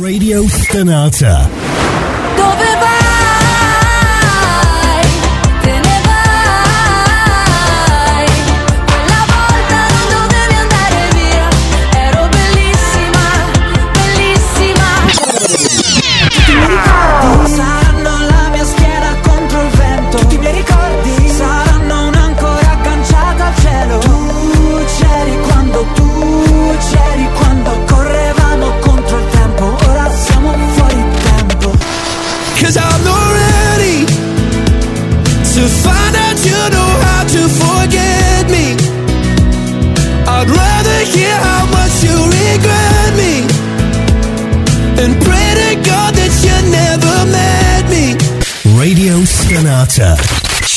Radio Stanata.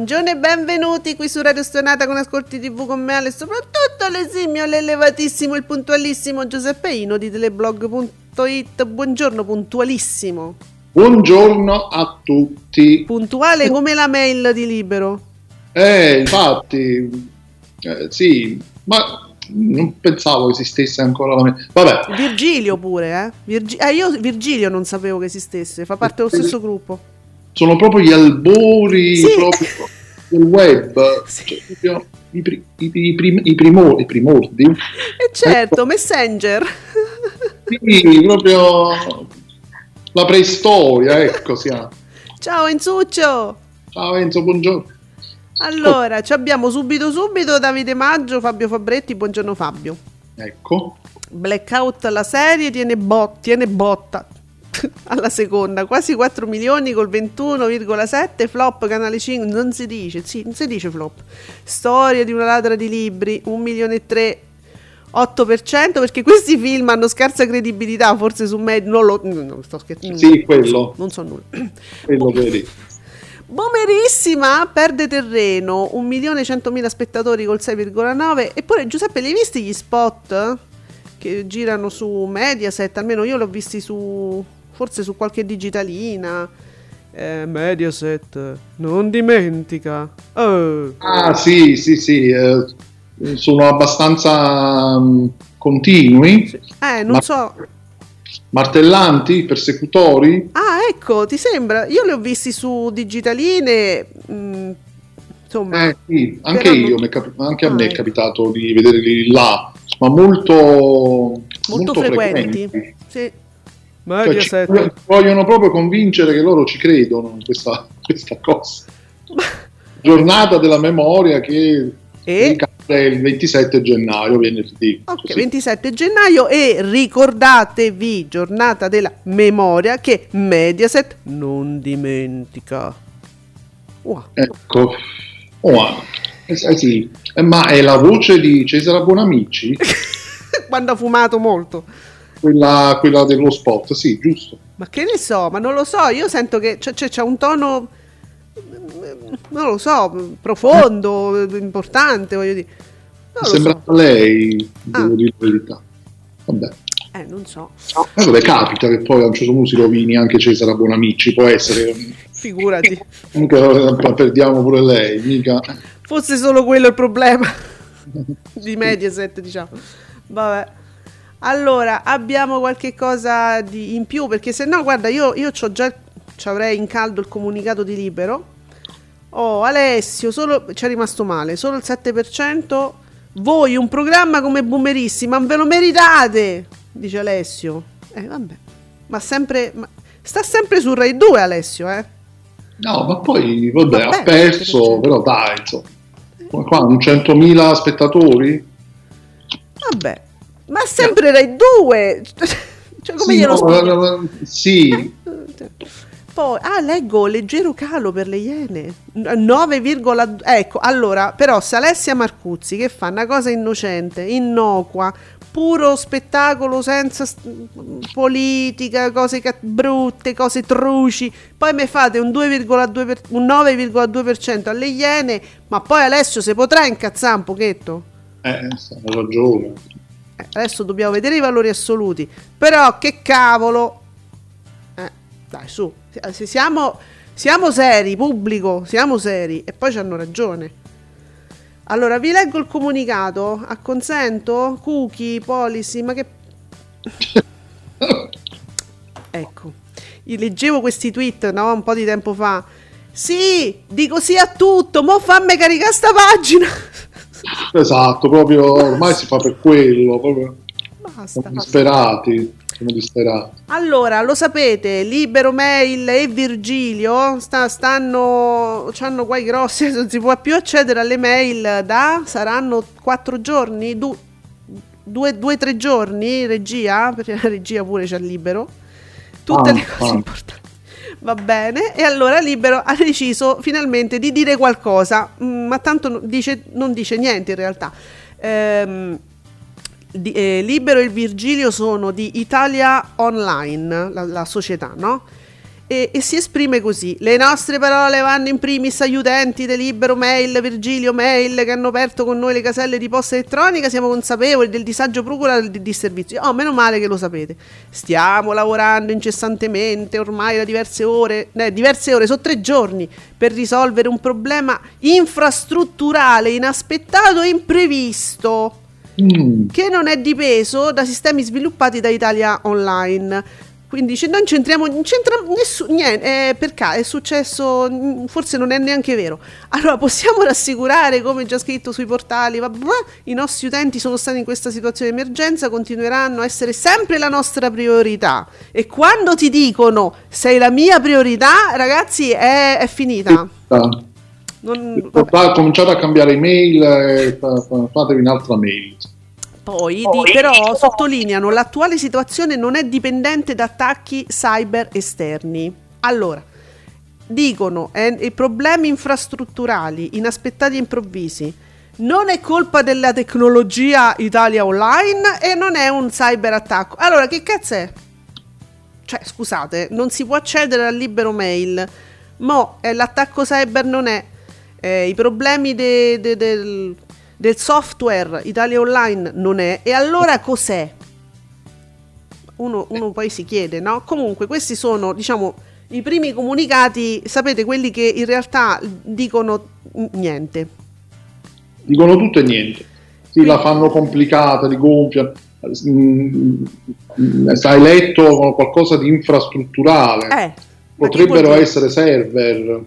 Buongiorno e benvenuti qui su Radio Stonata con Ascolti TV con me e soprattutto l'esimio, l'elevatissimo, il puntualissimo Giuseppe Ino di teleblog.it. Buongiorno puntualissimo. Buongiorno a tutti. Puntuale come la mail di Libero. Eh, infatti, eh, sì, ma non pensavo esistesse ancora la me. Vabbè, Virgilio pure, eh? Virgi- eh, io Virgilio non sapevo che esistesse, fa parte dello stesso gruppo. Sono proprio gli albori Sì. proprio del web, Sì. cioè, proprio i, pri- i- prim- i primor- i primordi. E certo, Messenger. Sì, proprio la preistoria, ecco, siamo. Ciao Enzuccio. Ciao Enzo, buongiorno. Allora, ci abbiamo subito subito Davide Maggio, Fabio Fabretti, buongiorno Fabio. Ecco, Blackout la serie tiene, bot- tiene botta alla seconda, quasi 4 milioni col 21,7 flop canale 5, non si dice, sì, non si dice flop. Storia di una ladra di libri, 1 milione e 3 8% perché questi film hanno scarsa credibilità, forse su me non lo non sto scherzando. Sì, quello. Non so nulla. quello che vedi. Bomerissima perde terreno, 1.100.000 spettatori col 6,9 eppure Giuseppe li hai visti gli spot che girano su Mediaset, almeno io l'ho visti su forse su qualche digitalina. Eh, Mediaset, non dimentica. Oh. Ah, sì, sì, sì, eh, sono abbastanza mm, continui, Eh, non Ma- so. martellanti, persecutori. Ah, ecco, ti sembra? Io li ho visti su digitaline. mm, insomma, Eh, sì, anche io, non- capi- anche a Ah, me è ecco. capitato di vederli là, ma molto, molto, frequenti. Sì. Cioè, ci vogliono- proprio convincere che loro ci credono in questa, questa cosa. Giornata della memoria che E? il 27 gennaio, venerdì. Ok, Così. 27 gennaio e ricordatevi, giornata della memoria, che Mediaset non dimentica. Wow. Ecco. Ah, eh, eh, sì. Eh, ma è la voce di Cesare Buonamici? Quando ha fumato molto. Quella, quella dello spot, sì, giusto. Ma che ne so, ma non lo so, io sento che c'è, c'è- c'è un tono, non lo so, profondo, importante, voglio dire. Non Sembra so. lei, Ah. devo dire la verità. Vabbè. Eh, non so, Eh, vabbè, capita che poi a un certo punto si rovini anche Cesare Buonamici, può essere. figurati. Comunque eh, perdiamo pure lei, mica. Fosse solo quello il problema di Mediaset, diciamo. Vabbè. Allora, abbiamo qualche cosa di, in più, perché se no, guarda, io, io c'ho già, avrei in caldo il comunicato di libero. Oh, Alessio, solo, ci è rimasto male, solo il 7%. Voi un programma come Boomerissima, non ve lo meritate, dice Alessio. Eh, vabbè. Ma sempre, ma sta sempre su Rai 2 Alessio, eh. No, ma poi, vabbè, Vabbè, ha perso, 7%. però dai, insomma. Qua, un 100.000 spettatori? Vabbè, ma sempre Rai 2. Cioè, come Sì, glielo no, eh, eh, sì, poi, ah, leggo leggero calo per le iene. N- 9, ecco, allora, però se Alessia Marcuzzi che fa una cosa innocente, innocua, puro spettacolo senza st- politica, cose ca- brutte, cose truci, poi mi fate un, 2,2 per- un 9,2% alle iene, ma poi Alessio se potrà incazzare un pochetto? Eh, hai ragione. Adesso dobbiamo vedere i valori assoluti. Però che cavolo. Eh, dai, su. Se siamo, siamo seri, pubblico, siamo seri. E poi ci hanno ragione. Allora, vi leggo il comunicato. Acconsento? Cookie, policy, ma che... ecco. Io leggevo questi tweet no, un po' di tempo fa. Sì, dico sì a tutto, mo fammi caricare sta pagina. Esatto, proprio ormai si fa per quello, proprio Basta. siamo disperati, siamo disperati. Allora, lo sapete, Libero Mail e Virgilio sta- stanno, hanno guai grossi, non si può più accedere alle mail da, saranno quattro giorni, du- due, due, tre giorni, regia, perché la regia pure c'è libero, tutte Ah, le cose ah. importanti. Va bene, e allora Libero ha deciso finalmente di dire qualcosa, mm, ma tanto dice, non dice niente in realtà. Ehm, di- eh, Libero e il Virgilio sono di Italia Online, la, la società, no? E, e si esprime così: Le nostre parole vanno in primis agli utenti di Libero Mail, Virgilio Mail che hanno aperto con noi le caselle di posta elettronica. Siamo consapevoli del disagio procura del disservizio. Oh, meno male che lo sapete. Stiamo lavorando incessantemente ormai da diverse ore, eh, diverse ore, sono tre giorni, per risolvere un problema infrastrutturale inaspettato e imprevisto Mm, che non è dipeso da sistemi sviluppati da Italia Online. Quindi dice, non c'entriamo, non c'entra nessuno, niente, eh, per caso è successo, mm, forse non è neanche vero. Allora possiamo rassicurare, come già scritto sui portali, vabbè, i nostri utenti sono stati in questa situazione di emergenza, continueranno a essere sempre la nostra priorità. E quando ti dicono sei la mia priorità, ragazzi, è, è finita. Non- vabbè. Va- Cominciate a cambiare email e fa- fatevi un'altra mail. Poi, di- però sottolineano l'attuale situazione non è dipendente da attacchi cyber esterni. Allora, dicono eh, i problemi infrastrutturali inaspettati e improvvisi non è colpa della tecnologia Italia Online e non è un cyber attacco. Allora, che cazzo è? Cioè, scusate, non si può accedere al libero mail. Mo, eh, l'attacco cyber non è. eh, I problemi de- de- del, del software Italia Online non è. E allora cos'è? Uno, uno poi si chiede, no? Comunque, questi sono, diciamo, i primi comunicati, sapete, quelli che in realtà dicono niente. Dicono tutto e niente. Sì, la fanno complicata, li gonfiano. Mm, mm, Hai letto qualcosa di infrastrutturale. Eh, Potrebbero essere server.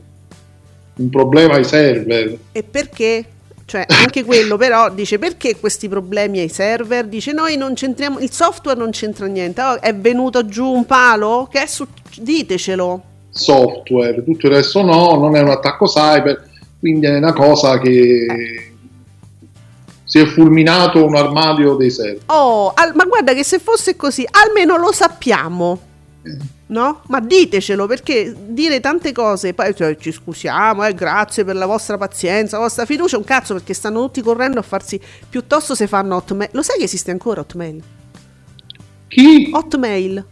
Un problema ai server. E perché? Cioè, anche quello però dice perché questi problemi ai server? Dice noi non c'entriamo, il software non c'entra niente. Oh, è venuto giù un palo? Che è su- Ditecelo. Software, tutto il resto no, non è un attacco cyber, quindi è una cosa che si è fulminato un armadio dei server. Oh, al- ma guarda che se fosse così, almeno lo sappiamo. No? Ma ditecelo perché dire tante cose, poi cioè, ci scusiamo, eh, grazie per la vostra pazienza, la vostra fiducia, un cazzo perché stanno tutti correndo a farsi piuttosto se fanno Hotmail. Lo sai che esiste ancora Hotmail? Chi? Hotmail.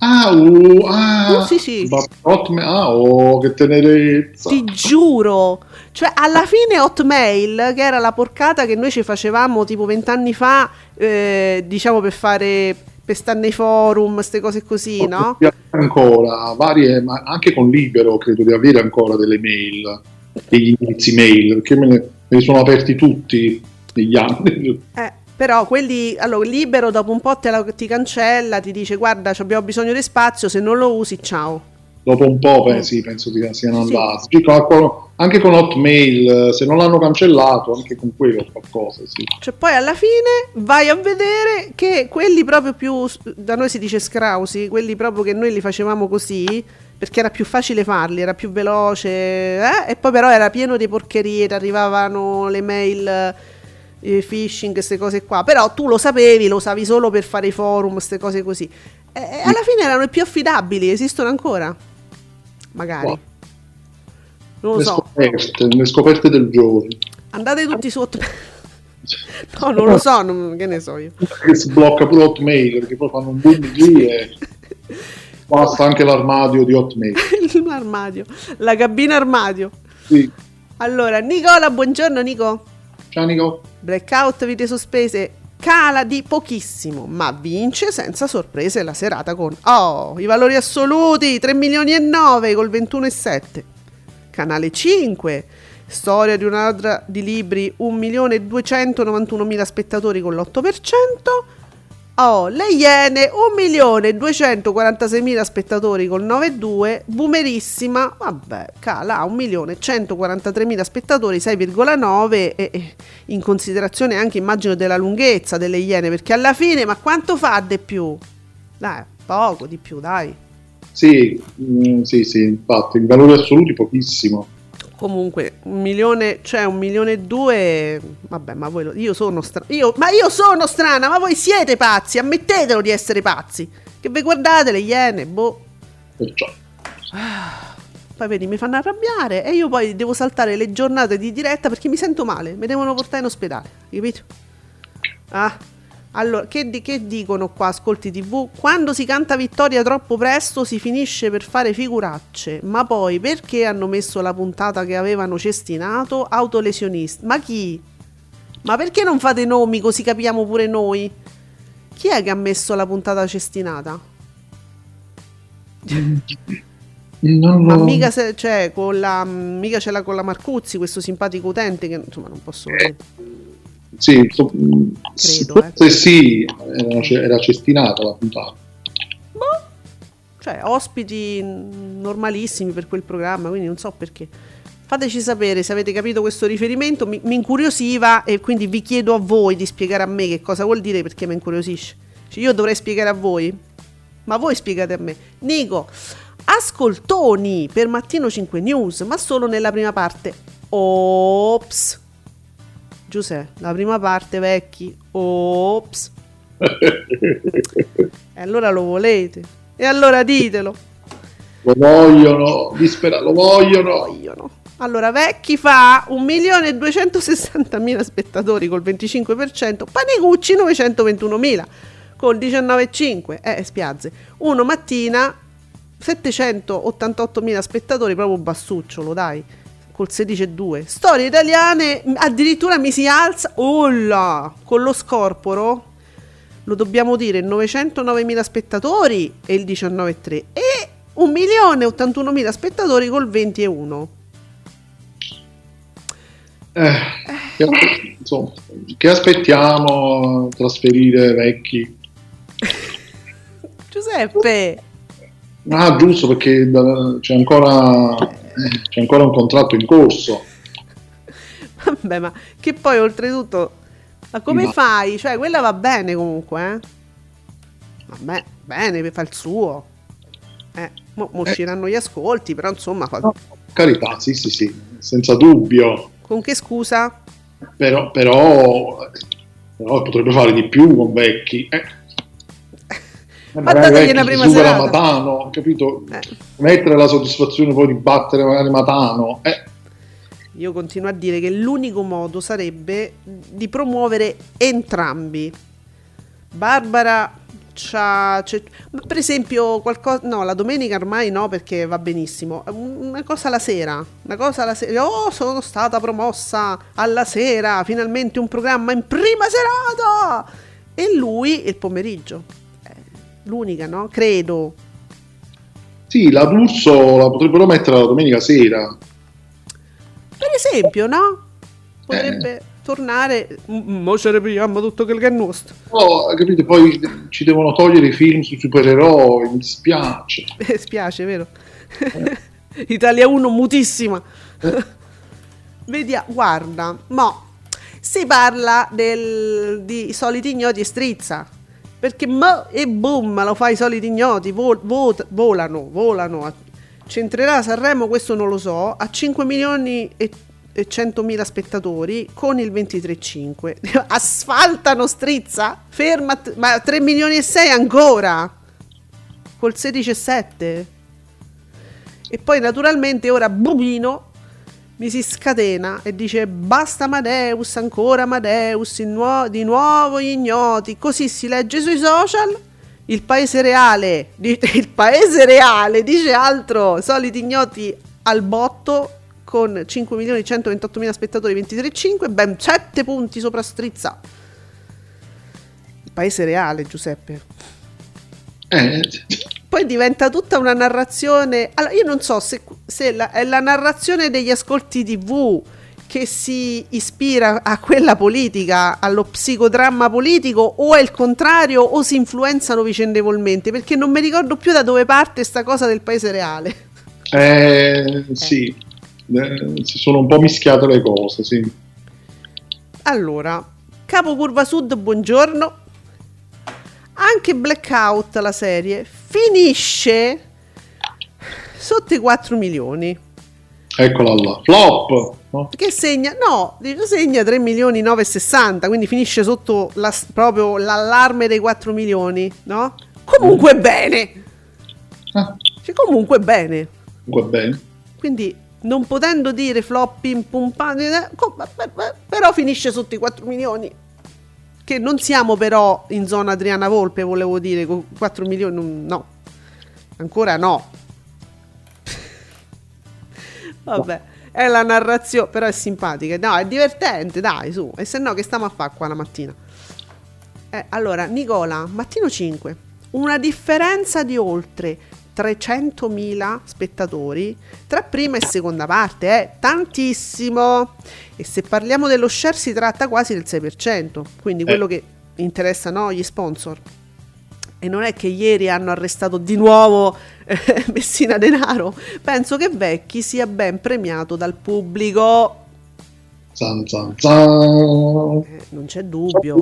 Ah, uh, ah, Oh, sì, sì. ma- Hotmail- ah, oh, che tenerezza. Ti giuro, cioè alla fine Hotmail, che era la porcata che noi ci facevamo tipo vent'anni fa, eh, diciamo per fare, per stare nei forum, queste cose così, no? Ancora, varie, ma anche con Libero credo di avere ancora delle mail, degli indirizzi mail, perché me ne, me ne sono aperti tutti negli anni. Eh, però quelli, allora, libero dopo un po' te la- ti cancella, ti dice guarda abbiamo bisogno di spazio, se non lo usi ciao. Dopo un po' pensi, penso che siano andati. Sì, anche con Hotmail, eh, se non l'hanno cancellato, anche con quello qualcosa, sì. Cioè poi alla fine vai a vedere che quelli proprio più, da noi si dice scrausi, quelli proprio che noi li facevamo così, perché era più facile farli, era più veloce, eh? e poi però era pieno di porcherie, ti arrivavano le mail eh, phishing, queste cose qua, però tu lo sapevi, lo usavi solo per fare i forum, queste cose così. E alla fine erano i più affidabili, esistono ancora. Magari. Wow. Non lo le so. scoperte, le scoperte del giorno. Andate tutti sotto. No, non lo so, non- che ne so io. Che si blocca pure Hotmail perché poi fanno un boom lì e basta anche l'armadio di Hotmail. L'armadio, la cabina armadio. Sì. Allora, Nicola, buongiorno Nico. Ciao Nico. Blackout, vite sospese, cala di pochissimo, ma vince senza sorprese la serata con Oh, i valori assoluti, 3 milioni e 9 col 21,7. Canale 5, storia di una ladra di libri, 1 milione e 291 mila spettatori con l'8%. Oh, le Iene, 1 milione e 246 mila spettatori col 9,2, boomerissima, vabbè, cala a 1 milione e 143 mila spettatori, 6,9 e, e in considerazione anche immagino della lunghezza delle Iene, perché alla fine, ma quanto fa di più? Dai, poco di più, dai. Sì, mm, sì, sì, infatti, i valori assoluti pochissimo. Comunque, un milione, cioè un milione e due, vabbè, ma voi lo, io sono strana, io, ma io sono strana, ma voi siete pazzi, ammettetelo di essere pazzi, che vi guardate le Iene, boh. Perciò. Poi vedi, mi fanno arrabbiare e io poi devo saltare le giornate di diretta perché mi sento male, mi devono portare in ospedale, capito? Ah, allora, che, di- che dicono qua, ascolti tv? Quando si canta vittoria troppo presto si finisce per fare figuracce, ma poi perché hanno messo la puntata che avevano cestinato? Autolesionista. Ma chi? Ma perché non fate nomi così capiamo pure noi? Chi è che ha messo la puntata cestinata? Non Ma mica, se- cioè, con la, mica ce l'ha con la Marcuzzi, questo simpatico utente che insomma non posso dire. Sì, so- mm, Credo, forse sì, era, era cestinata la puntata. Boh. Cioè, ospiti normalissimi per quel programma, quindi non so perché. Fateci sapere se avete capito questo riferimento, mi, mi incuriosiva e quindi vi chiedo a voi di spiegare a me che cosa vuol dire perché mi incuriosisce. Cioè, io dovrei spiegare a voi? Ma voi spiegate a me. Nico, ascoltoni per Mattino 5 News, ma solo nella prima parte. Ops. Giuseppe, la prima parte vecchi. Ops. E allora lo volete? E allora ditelo. Lo vogliono, dispera- lo vogliono. Vogliono. Allora, Vecchi fa 1.260.000 spettatori col 25%, Panicucci 921.000 col 19,5%, eh, spiazze. Uno mattina 788.000 spettatori, proprio bassucciolo, dai, col 16,2%. Storie italiane, addirittura mi si alza, olla, con lo scorporo, lo dobbiamo dire, 909.000 spettatori e il 19,3% e 1.081.000 spettatori col 20,1%. Eh, che, insomma, che aspettiamo trasferire vecchi? Giuseppe, Ah, giusto, perché c'è ancora, c'è ancora un contratto in corso. vabbè, ma che poi oltretutto, ma come Ma- fai? Cioè, quella va bene comunque, eh? Vabbè, bene, fa il suo. Eh, mo, mo Eh. usciranno gli ascolti, però insomma, fa- No, carità, sì, sì, sì, senza dubbio. con che scusa? Però, però, però potrebbe fare di più con vecchi. Eh. Eh, magari dategli una prima supera serata. Matano, capito? Eh. Mettere la soddisfazione poi di battere magari Matano. Eh. Io continuo a dire che l'unico modo sarebbe di promuovere entrambi. Barbara c'ha, c'è- ma per esempio qualcosa no, la domenica ormai no perché va benissimo. Una cosa la sera, una cosa la sera. Oh, sono stata promossa alla sera, finalmente un programma in prima serata. E lui il pomeriggio. Eh, L'unica, no? Credo. Sì, la D'Urso la potrebbero mettere la domenica sera. Per esempio, no? Potrebbe tornare. "Mm, Mo ci riprendiamo tutto quel che è nostro. Oh, capite? Poi ci devono togliere i film sui supereroi, mi dispiace. Eh, spiace, vero? Italia 1 mutissima. Vediamo, guarda, mo si parla del, di soliti ignoti e strizza. Perché mo e boom, lo fa i soliti ignoti, vol- vot- volano, volano. C'entrerà Sanremo, questo non lo so, a 5 milioni e, e 100 mila spettatori con il 23,5. Asfaltano strizza? Ferma, ma 3 milioni e 6 ancora? Col 16,7? E poi naturalmente ora Bubino mi si scatena e dice basta Amadeus, ancora Amadeus, nuo- di nuovo gli ignoti. Così si legge sui social. Il paese reale, il paese reale dice altro, soliti ignoti al botto con 5.128.000 spettatori 23,5, ben 7 punti sopra Strizza. Il paese reale, Giuseppe. Eh, Poi diventa tutta una narrazione. Allora, io non so se, se la- è la narrazione degli ascolti TV che si ispira a quella politica, allo psicodramma politico, o è il contrario, o si influenzano vicendevolmente, perché non mi ricordo più da dove parte sta cosa del paese reale. eh, sì, Eh, si sono un po' mischiate le cose, sì. Allora, Capo Curva Sud, buongiorno. Anche Blackout, la serie, finisce sotto i 4 milioni. Eccola là, flop. no? Che segna, no, segna 3 milioni 960, quindi finisce sotto la- proprio l'allarme dei 4 milioni, no? Comunque bene, Ah, cioè, comunque bene. comunque bene. Quindi non potendo dire flop pim pum pam, eh, però finisce sotto i 4 milioni. Che non siamo però in zona Adriana Volpe, volevo dire, con 4 milioni, no. Ancora no. Vabbè, è la narrazione, però è simpatica. No, è divertente, dai, su. E se no, che stiamo a fare qua la mattina? Eh, allora, Nicola, mattino 5. Una differenza di oltre 300.000 spettatori tra prima e seconda parte, è tantissimo. E se parliamo dello share si tratta quasi del 6%, quindi quello che interessa no, gli sponsor. E non è che ieri hanno arrestato di nuovo eh, Messina Denaro. Penso che Vecchi sia ben premiato dal pubblico. Zan, zan, zan. Eh, non c'è dubbio.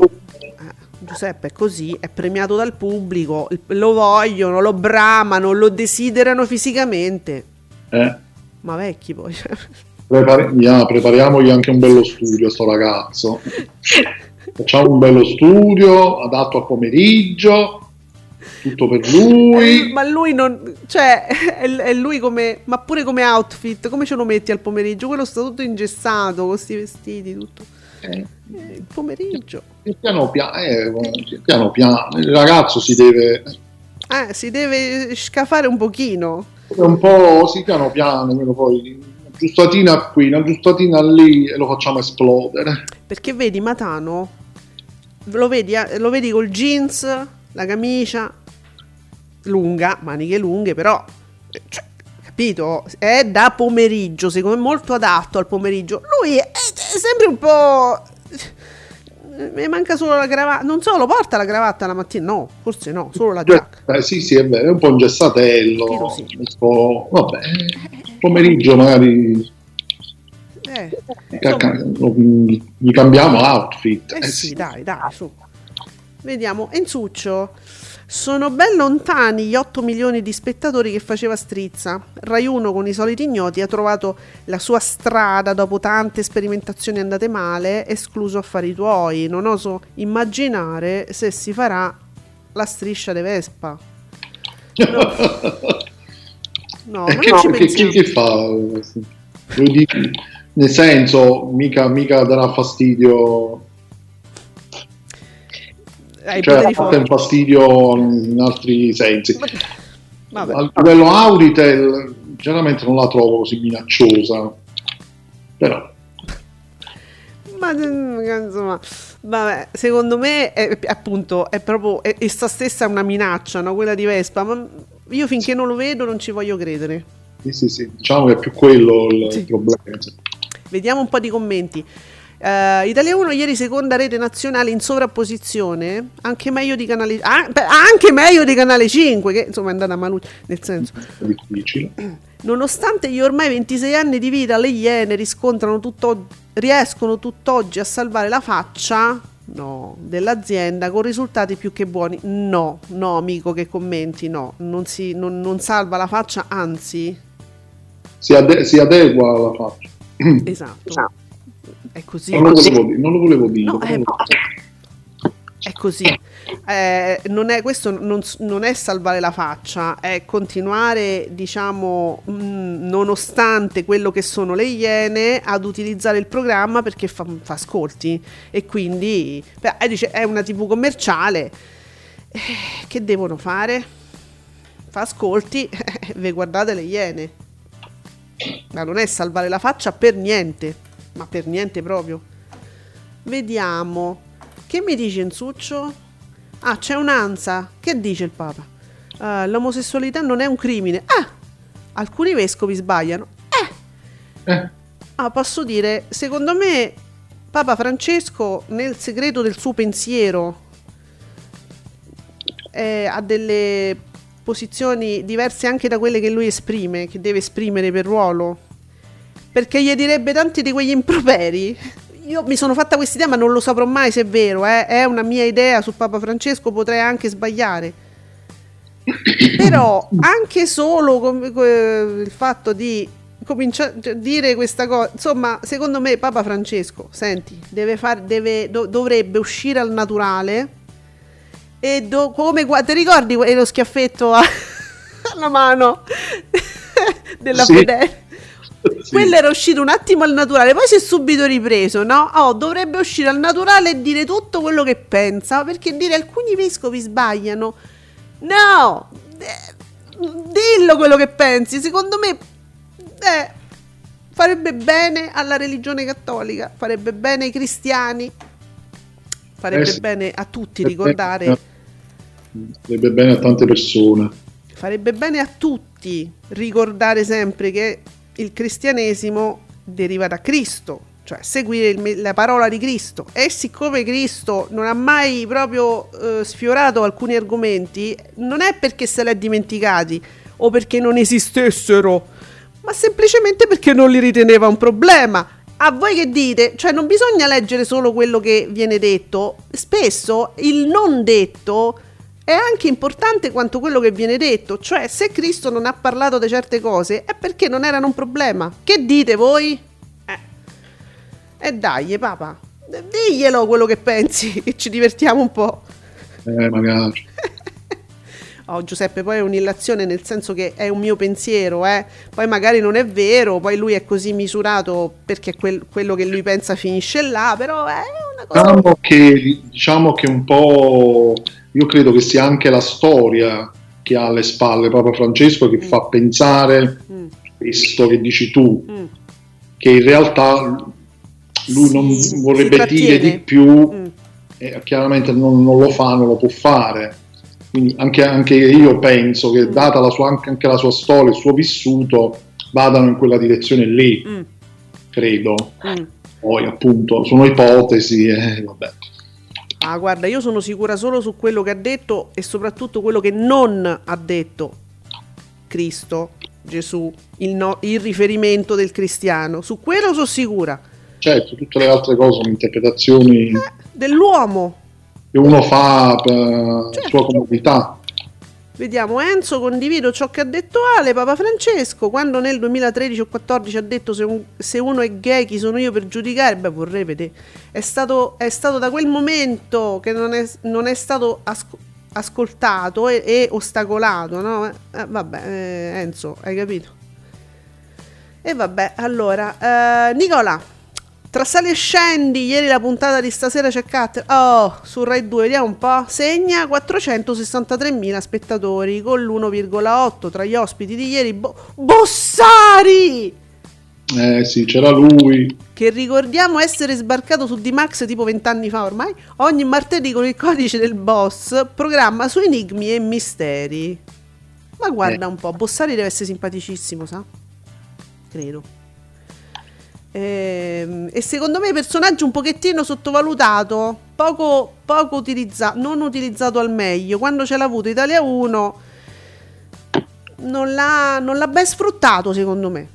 Eh, Giuseppe è così, è premiato dal pubblico, lo vogliono, lo bramano, lo desiderano fisicamente. Eh, Ma vecchi poi. cioè. prepari- yeah, prepariamogli anche un bello studio a sto ragazzo. Facciamo un bello studio adatto al pomeriggio, tutto per lui. Ma lui non. Cioè, è, è lui come. Ma pure come outfit, come ce lo metti al pomeriggio? Quello sta tutto ingessato, con questi vestiti, tutto. Eh, Eh, il pomeriggio. piano, piano, eh, piano piano, il ragazzo si deve Eh, si deve scafare un pochino. un po' sì, piano piano, poi una giustatina qui, una giustatina lì e lo facciamo esplodere. Perché vedi Matano, lo vedi, eh, lo vedi col jeans, la camicia lunga, maniche lunghe, però, eh, cioè, capito? È da pomeriggio, secondo me molto adatto al pomeriggio. Lui è, è sempre un po'... Mi manca solo la cravatta. Non so, lo porta la cravatta la mattina? No, forse no, solo la giacca. Eh, sì, sì, è vero, è un po' ingessatello, Tiro sì. un po', vabbè, pomeriggio magari Eh, gli cambiamo outfit. Eh Eh sì, sì. dai, dai, su. Vediamo, Enzuccio. Sono ben lontani gli 8 milioni di spettatori che faceva Strizza. Rai 1 con i soliti ignoti ha trovato la sua strada dopo tante sperimentazioni andate male, escluso affari tuoi. Non oso immaginare se si farà la striscia de Vespa. No, E ma che, ci che- chi, pensiamo. chi fa? Nel senso, mica, mica darà fastidio, Hai cioè ha forti. un fastidio in altri sensi. Vabbè. A livello Auritel, generalmente non la trovo così minacciosa, però Ma mm, insomma, vabbè, secondo me è, appunto è proprio è, essa stessa una minaccia, no? quella di Vespa. Ma io finché non lo vedo non ci voglio credere. sì, sì, sì, diciamo che è più quello il Sì. problema. Vediamo un po' di commenti. Eh, Italia 1 ieri seconda rete nazionale in sovrapposizione, anche meglio di canale ah, beh, anche meglio di canale 5, che insomma è andata maluccia, nel senso difficile. Nonostante gli ormai 26 anni di vita, le Iene riscontrano tutto, riescono tutt'oggi a salvare la faccia no, dell'azienda con risultati più che buoni. No, no, amico che commenti, no, non, si, non, non salva la faccia, anzi, Si, ade- si adegua alla faccia. esatto. È così. Non lo volevo dire. Non lo volevo dire No, però eh, è così. Eh, non è, questo non, non è salvare la faccia, è continuare, diciamo, mh, nonostante quello che sono le iene, ad utilizzare il programma perché fa, fa ascolti. E quindi beh, eh, dice, è una TV commerciale. Eh, che devono fare? Fa ascolti, ve guardate le iene. Ma non è salvare la faccia per niente, ma per niente proprio. Vediamo. Che mi dice Insuccio? Ah, c'è un'ansa. Che dice il Papa? "Ah, l'omosessualità non è un crimine. Ah, alcuni vescovi sbagliano. Eh. Eh, Ah, posso dire, secondo me Papa Francesco nel segreto del suo pensiero eh, ha delle posizioni diverse anche da quelle che lui esprime, che deve esprimere per ruolo. Perché gli direbbe tanti di quegli improperi. Io mi sono fatta questa idea, ma non lo saprò mai se è vero. eh. È una mia idea su Papa Francesco, potrei anche sbagliare. Però anche solo com- co- il fatto di cominciare a dire questa cosa, insomma, secondo me Papa Francesco, senti, deve far, deve, do- dovrebbe uscire al naturale e do- come gua- ti ricordi lo schiaffetto a- alla mano della Sì. fedele? Sì. Quello era uscito un attimo al naturale, poi si è subito ripreso, no? Oh, dovrebbe uscire al naturale e dire tutto quello che pensa, perché dire alcuni vescovi sbagliano. No! Eh, dillo quello che pensi, secondo me eh, farebbe bene alla religione cattolica, farebbe bene ai cristiani, farebbe Eh sì. bene a tutti ricordare, Sarebbe bene a tante persone. farebbe bene a tutti ricordare sempre che il cristianesimo deriva da Cristo, cioè seguire il la parola di Cristo. E siccome Cristo non ha mai proprio eh, sfiorato alcuni argomenti, non è perché se li ha dimenticati o perché non esistessero, ma semplicemente perché non li riteneva un problema. A voi che dite? Cioè non bisogna leggere solo quello che viene detto, spesso il non detto è anche importante quanto quello che viene detto, cioè se Cristo non ha parlato di certe cose è perché non erano un problema. Che dite voi? Eh. E dai, papà, diglielo quello che pensi, che ci divertiamo un po'. Eh, magari. Oh, Giuseppe, poi è un'illazione nel senso che è un mio pensiero, eh. Poi magari non è vero, poi lui è così misurato perché quel- quello che lui pensa finisce là, però è una cosa... Diciamo che, diciamo che un po', io credo che sia anche la storia che ha alle spalle Papa Francesco che fa pensare Mm, questo che dici tu, mm, che in realtà lui non si vorrebbe dire di più, mm. e chiaramente non, non lo fa, non lo può fare. Quindi anche, anche io penso che Mm. data la sua, anche, anche la sua storia, il suo vissuto, vadano in quella direzione lì, Mm, credo. mm. Poi appunto sono ipotesi, e vabbè. Ah, guarda, io sono sicura solo su quello che ha detto e soprattutto quello che non ha detto Cristo, Gesù, il, no- il riferimento del cristiano. Su quello sono sicura. Certo, tutte le altre cose sono interpretazioni Dell'uomo. che uno fa per Certo. sua comodità. Vediamo, Enzo, condivido ciò che ha detto Ale, Papa Francesco, quando nel 2013 o 14 ha detto se, un- se uno è gay chi sono io per giudicare, beh vorrei vedere. È stato, è stato da quel momento che non è, non è stato asco- ascoltato e, e ostacolato, no? Eh, vabbè, eh, Enzo, hai capito? E vabbè, allora, eh, Nicola, tra sali e scendi, ieri la puntata di stasera c'è Cutter. Oh, su Rai 2, vediamo un po'. Segna 463.000 spettatori con l'1,8 tra gli ospiti di ieri. Bo- Bossari! Eh sì, c'era lui. Che ricordiamo essere sbarcato su D-Max tipo vent'anni fa ormai. Ogni martedì con il codice del boss programma su enigmi e misteri. Ma guarda Eh. un po', Bossari deve essere simpaticissimo, sa? Credo. Ehm, E, secondo me personaggio un pochettino sottovalutato, poco, poco utilizzato, non utilizzato al meglio. Quando ce l'ha avuto Italia 1 non l'ha, non l'ha ben sfruttato secondo me.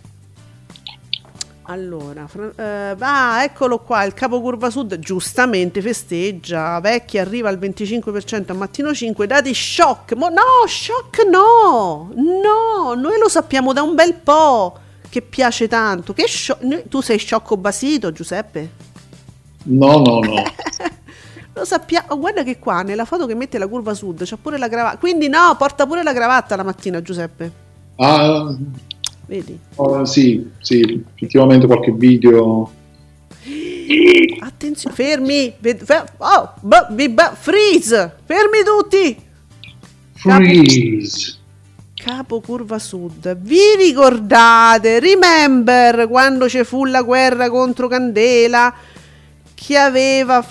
Allora, eh, ah, eccolo qua, il capo curva sud giustamente festeggia, Vecchi arriva al 25% a mattino 5, dati shock, Mo- no, shock no, no, noi lo sappiamo da un bel po' che piace tanto, che scio- tu sei sciocco basito Giuseppe? No, no, no. Lo sappiamo. Oh, guarda che qua nella foto che mette la curva sud c'ha pure la cravatta. Quindi no, porta pure la cravatta la mattina, Giuseppe. Ah, Vedi? oh, sì, sì, effettivamente qualche video. Attenzione, fermi. Oh, bi- ba- freeze. Fermi tutti. Freeze. Capo curva sud. Vi ricordate? Remember quando ci fu la guerra contro Candela? Che aveva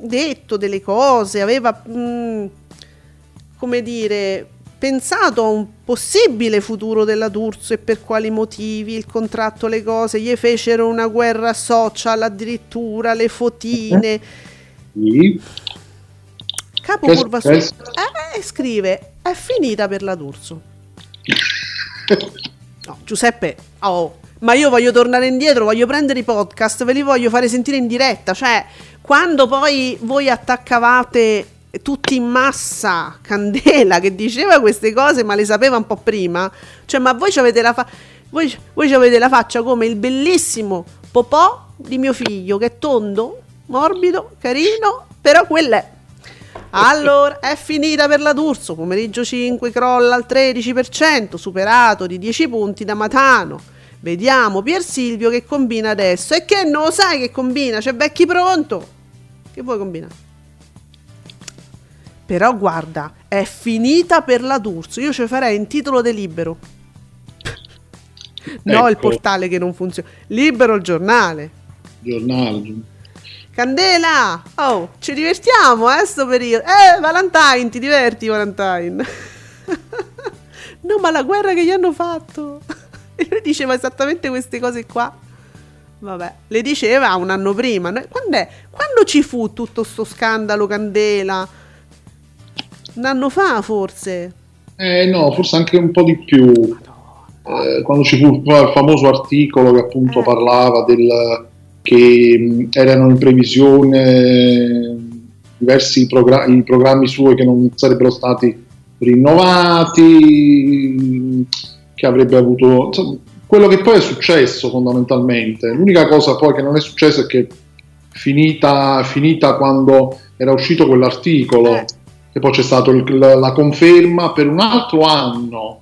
detto delle cose, aveva mm, come dire pensato a un possibile futuro della D'Urso e per quali motivi il contratto, le cose, gli fecero una guerra social addirittura, le fotine. Sì. Capo Che curva sud. successo? Eh, scrive, è finita per la D'Urso. No, Giuseppe, oh, ma io voglio tornare indietro, voglio prendere i podcast, ve li voglio fare sentire in diretta, cioè quando poi voi attaccavate tutti in massa Candela che diceva queste cose ma le sapeva un po' prima, cioè ma voi avete la fa- voi, voi avete la faccia come il bellissimo popò di mio figlio che è tondo, morbido, carino, però quella è. Allora, è finita per la D'Urso, pomeriggio 5 crolla al 13%, superato di 10 punti da Matano. Vediamo Pier Silvio che combina adesso. E che non lo sai che combina? C'è Becchi pronto. Che vuoi combinare? Però guarda, è finita per la D'Urso. Io ci farei in titolo de libero. No, il Ecco. portale che non funziona. Libero il giornale. Giornale. Candela! Oh, ci divertiamo, eh, sto periodo. Eh, Valentine, ti diverti, Valentine? no, ma la guerra che gli hanno fatto. E lui diceva esattamente queste cose qua. Vabbè, le diceva un anno prima. Quando, è? Quando ci fu tutto sto scandalo, Candela? Un anno fa, forse? Eh no, forse anche un po' di più. Eh, quando ci fu il famoso articolo che appunto Eh. parlava del che erano in previsione diversi progra- i programmi suoi che non sarebbero stati rinnovati, che avrebbe avuto insomma, quello che poi è successo fondamentalmente. L'unica cosa poi che non è successo è che finita, finita quando era uscito quell'articolo, Eh. che poi c'è stata la conferma per un altro anno.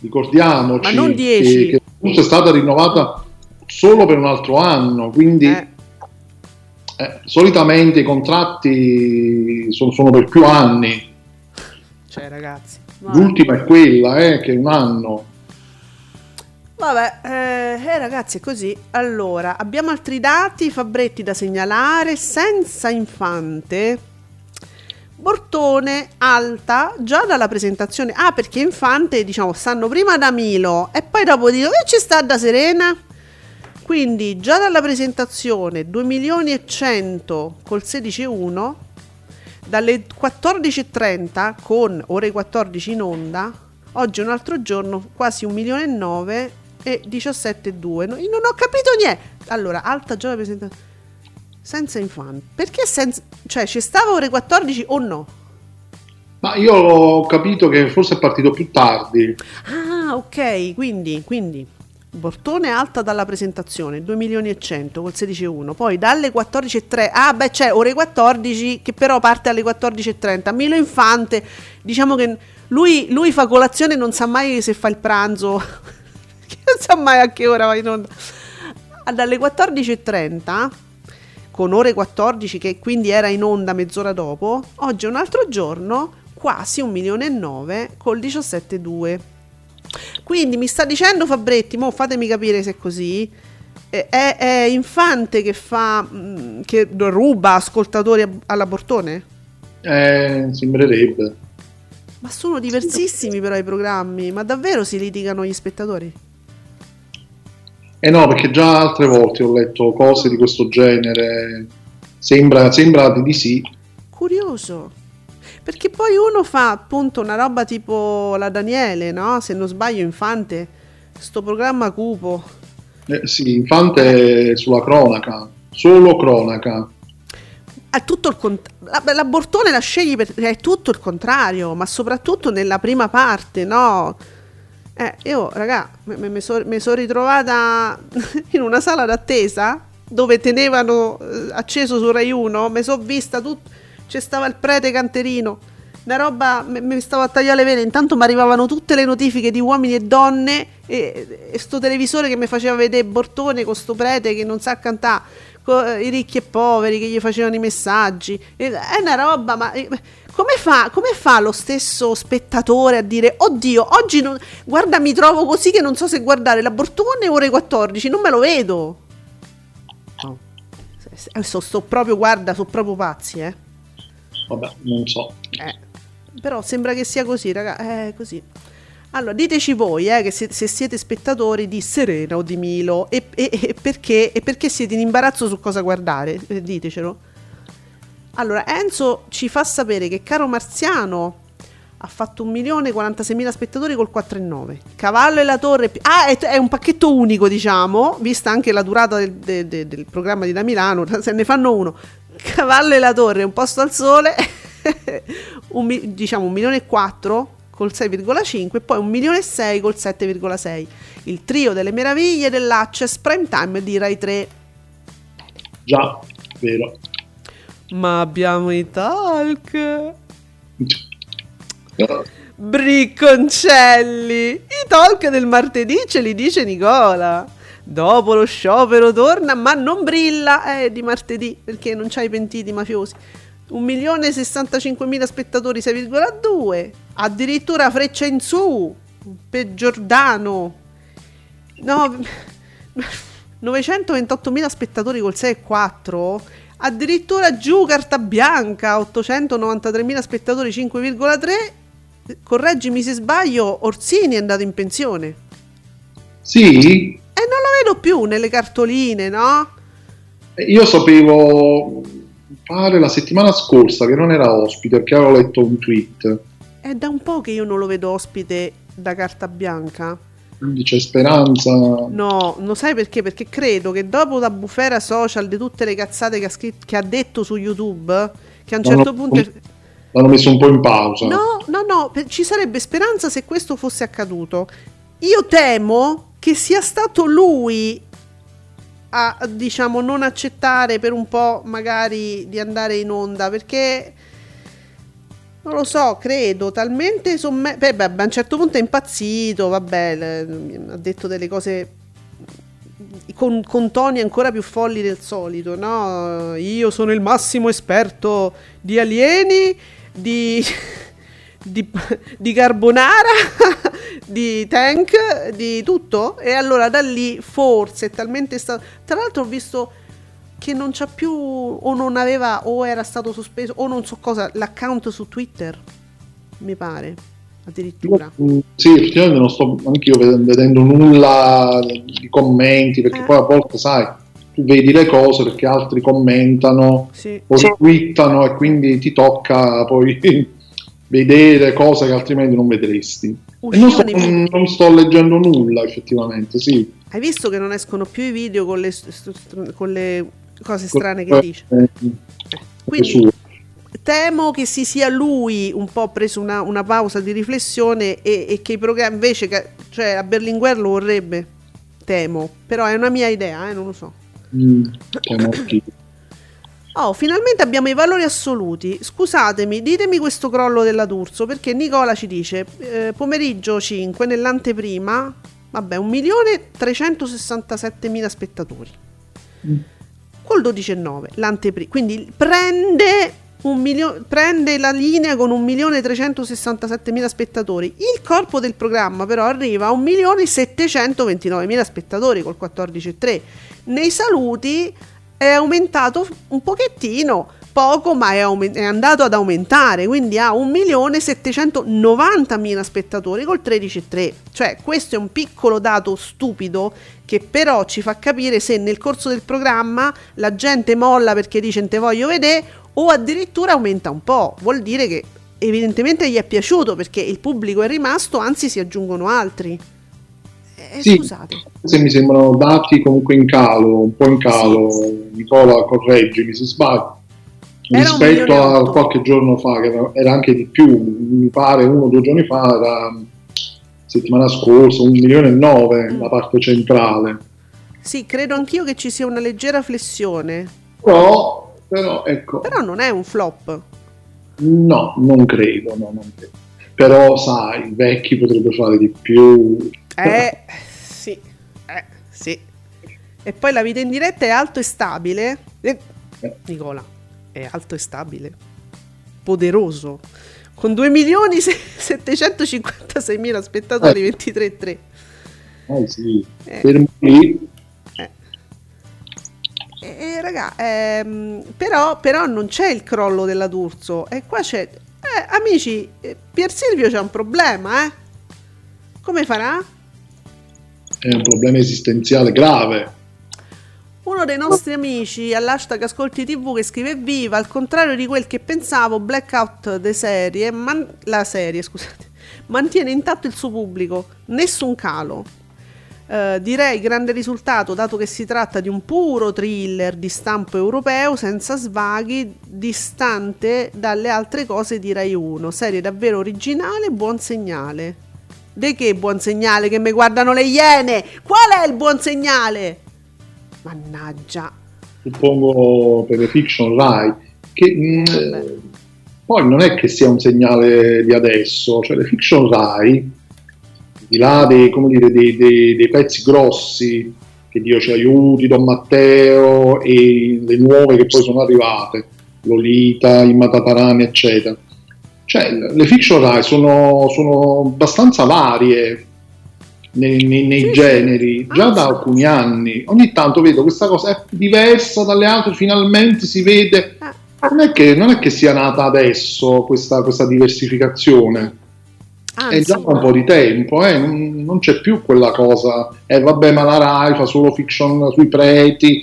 Ricordiamoci Ma non 10. che, che forse è stata rinnovata solo per un altro anno, quindi Eh, eh, solitamente i contratti sono, sono per più anni. cioè, ragazzi. vabbè. L'ultima è quella, eh, che è un anno. Vabbè, eh, eh, ragazzi, è così. Allora, abbiamo altri dati, Fabretti da segnalare. Senza infante, Bortone alta già dalla presentazione. Ah, perché infante, diciamo, stanno prima da Milo e poi dopo dico che ci sta da Serena. Quindi già dalla presentazione 2 milioni e 100 col 16,1 dalle 14.30 con ore 14 in onda oggi un altro giorno quasi 1 milione e 9 e 17,2 No, io non ho capito niente. Allora alta già la presentazione. Senza infante perché senza cioè ci stava ore 14 o no? Ma io ho capito che forse è partito più tardi. ah ok. Quindi quindi Bortone alta dalla presentazione 2 milioni e 100 col 16,1 poi dalle 14.30 ah beh c'è ore 14 che però parte alle 14.30 Milo Infante diciamo che lui, lui fa colazione non sa mai se fa il pranzo non sa mai a che ora va in onda. Ah, dalle 14.30 con ore 14 che quindi era in onda mezz'ora dopo oggi è un altro giorno quasi 1 milione e 9 col 17,2 quindi mi sta dicendo Fabretti, mo fatemi capire se è così. È, è Infante che fa mm, che ruba ascoltatori alla Bortone? Eh, sembrerebbe. Ma sono diversissimi però i programmi, ma davvero si litigano gli spettatori? Eh no, perché già altre volte ho letto cose di questo genere. Sembra, sembra di sì. Curioso. Perché poi uno fa appunto una roba tipo la Daniele, no? Se non sbaglio, Infante, sto programma cupo. Eh, sì, Infante sulla cronaca, solo cronaca. È tutto il contrario. La, la Bortone la scegli perché è tutto il contrario, ma soprattutto nella prima parte, no? Eh, io, raga, mi sono ritrovata in una sala d'attesa dove tenevano eh, acceso su Rai 1, mi sono vista tutto, c'è stava il prete canterino, una roba, mi- stavo a tagliare le vene, intanto mi arrivavano tutte le notifiche di uomini e donne e, e sto televisore che mi faceva vedere Bortone con sto prete che non sa cantare, co- i ricchi e poveri che gli facevano i messaggi, E- è una roba, ma... eh, Come fa, come fa lo stesso spettatore a dire oddio oggi non, guarda mi trovo così che non so se guardare la Bortone ore 14 non me lo vedo. Eh, sto, sto proprio guarda sono proprio pazzi eh Vabbè, non so. eh, però sembra che sia così, raga. È così. Allora, diteci voi eh, se, se siete spettatori di Serena o di Milo e, e- e perché, e perché siete in imbarazzo su cosa guardare. Eh, ditecelo. Allora, Enzo ci fa sapere che Caro Marziano ha fatto 1.046.000 spettatori col 4,9. Cavallo e la Torre. Ah, è, è un pacchetto unico, diciamo, vista anche la durata del, de- de- del programma di da Milano. Se ne fanno uno. Cavallo e la Torre, un posto al sole, un diciamo un milione e 4 col 6,5 e poi un milione e 6 col 7,6. Il trio delle meraviglie dell'Access Prime Time di Rai 3. Già, vero. Ma abbiamo i talk. Bricconcelli! I talk del martedì ce li dice Nicola. Dopo lo sciopero torna, ma non brilla eh, di martedì perché non c'hai pentiti mafiosi. 1.065.000 spettatori 6,2. Addirittura freccia in su per Giordano. No, 928.000 spettatori col 6,4. Addirittura giù carta bianca 893.000 spettatori 5,3. Correggimi se sbaglio, Orsini è andato in pensione. Sì, vedo più nelle cartoline, no? io sapevo pare la settimana scorsa che non era ospite perché avevo letto un tweet. È da un po' che io non lo vedo ospite da carta bianca. Quindi c'è speranza. No, non sai perché? Perché credo che dopo la bufera social di tutte le cazzate che ha, scritto, che ha detto su YouTube, che a un certo punto... è- L'hanno messo un po' in pausa. No, no, no, ci sarebbe speranza se questo fosse accaduto. Io temo che sia stato lui a, diciamo, non accettare per un po' magari di andare in onda, perché non lo so, credo, talmente somme... Beh, beh, a un certo punto è impazzito, vabbè, le- ha detto delle cose con, con toni ancora più folli del solito, no? Io sono il massimo esperto di alieni, di, di, di carbonara, di tank, di tutto. E allora da lì forse è talmente stato... Tra l'altro ho visto che non c'ha più o non aveva o era stato sospeso o non so cosa l'account su Twitter, mi pare, addirittura. Mm, Sì, effettivamente non sto anch'io ved- vedendo nulla di commenti perché Eh. poi a volte sai, tu vedi le cose perché altri commentano Sì. o twittano e quindi ti tocca poi vedere cose che altrimenti non vedresti. Non sto, non sto leggendo nulla effettivamente, sì. Hai visto che non escono più i video con le, con le cose strane che dice? eh, Quindi temo che si sia lui un po' preso una, una pausa di riflessione e, e che i programmi invece, che, cioè a Berlinguer lo vorrebbe, temo, però è una mia idea, eh, non lo so. Mm. Oh, finalmente abbiamo i valori assoluti. Scusatemi, ditemi questo crollo della D'Urso perché Nicola ci dice eh, pomeriggio 5 nell'anteprima, vabbè, 1.367.000 spettatori. Col 12,9 l'anteprima, quindi prende un milio- prende la linea con 1.367.000 spettatori. Il corpo del programma però arriva a 1.729.000 spettatori col 14,3. Nei saluti è aumentato un pochettino, poco, ma è, aumen- è andato ad aumentare, quindi ha 1.790.000 spettatori col 13,3. Cioè, questo è un piccolo dato stupido che però ci fa capire se nel corso del programma la gente molla perché dice "Non te voglio vedere o addirittura aumenta un po'. Vuol dire che evidentemente gli è piaciuto perché il pubblico è rimasto, anzi si aggiungono altri. Eh, Sì. Scusate. Se mi sembrano dati comunque in calo, un po' in calo, Nicola correggimi se sbaglio. Era rispetto a qualche giorno fa, che era- era anche di più, mi pare uno o due giorni fa, era settimana scorsa, un milione e nove Mm. la parte centrale. sì, credo anch'io che ci sia una leggera flessione. Però, però ecco, Però non è un flop. no, non credo, no, non credo. Però sai, i vecchi potrebbero fare di più. Eh, sì, eh, sì. E poi la vita in diretta è alto e stabile. Eh, Nicola, è alto e stabile. Poderoso. Con 2 milioni 756 mila spettatori, 23,3. Eh sì, Eh. fermo lì. E, e, raga, ehm, però, però non c'è il crollo della D'Urso. E qua c'è... Eh, amici, eh, Pier Silvio c'è un problema, eh? Come farà? è un problema esistenziale grave. Uno dei nostri amici all'hashtag Ascolti TV che scrive Viva, al contrario di quel che pensavo, Blackout de serie, man- la serie, scusate, mantiene intatto il suo pubblico, nessun calo. Eh, direi grande risultato dato che si tratta di un puro thriller di stampo europeo senza svaghi, distante dalle altre cose di Rai 1, serie davvero originale, buon segnale. De che buon segnale che mi guardano le iene? Qual è il buon segnale? Mannaggia. suppongo per le fiction Rai, che mh, Vabbè. eh, poi non è che sia un segnale di adesso, cioè le fiction Rai, di là dei, come dire, dei, dei- dei pezzi grossi, che Dio ci aiuti, Don Matteo e le nuove che poi sono arrivate, Lolita, i Matatarani, eccetera. Cioè, le fiction Rai sono, sono abbastanza varie nei, nei- nei Sì, generi, già da Anzi. alcuni anni. Ogni tanto vedo questa cosa è diversa dalle altre, finalmente si vede. Ah, Non è che, non è che sia nata adesso questa, questa diversificazione, è anzi, già da un po' di tempo, eh, non, non c'è più quella cosa, eh vabbè ma la Rai fa solo fiction sui preti,